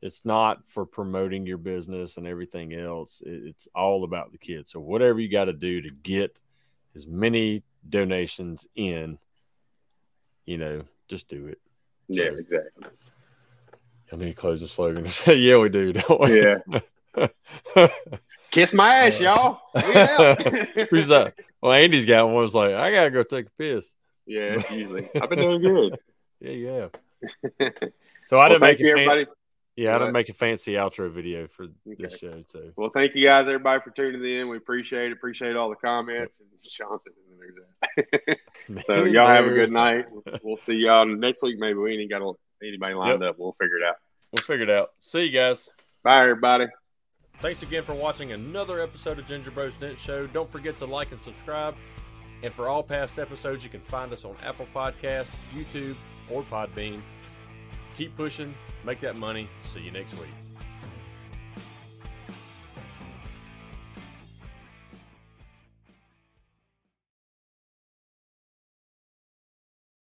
it's not for promoting your business and everything else. It, it's all about the kids. So whatever you got to do to get as many donations in, you know, just do it. Yeah, exactly. I need to close the slogan. yeah, we do. Don't we? Yeah. Kiss my ass, uh, y'all. We. Who's that? Well, Andy's got one. It's like I gotta go take a piss. Yeah, usually. I've been doing good. Yeah, yeah. So I well, didn't make fan- everybody. Yeah, I What? didn't make a fancy outro video for this show. So Well, thank you guys, everybody, for tuning in. We appreciate it. Appreciate all the comments. And Sean said, "There's that." So y'all have a good night. We'll see y'all next week. Maybe we ain't got anybody lined up. We'll figure it out. We'll figure it out. See you guys. Bye, everybody. Thanks again for watching another episode of Ginger Bros Dent Show. Don't forget to like and subscribe. And for all past episodes, you can find us on Apple Podcasts, YouTube, or Podbean. Keep pushing, make that money. See you next week.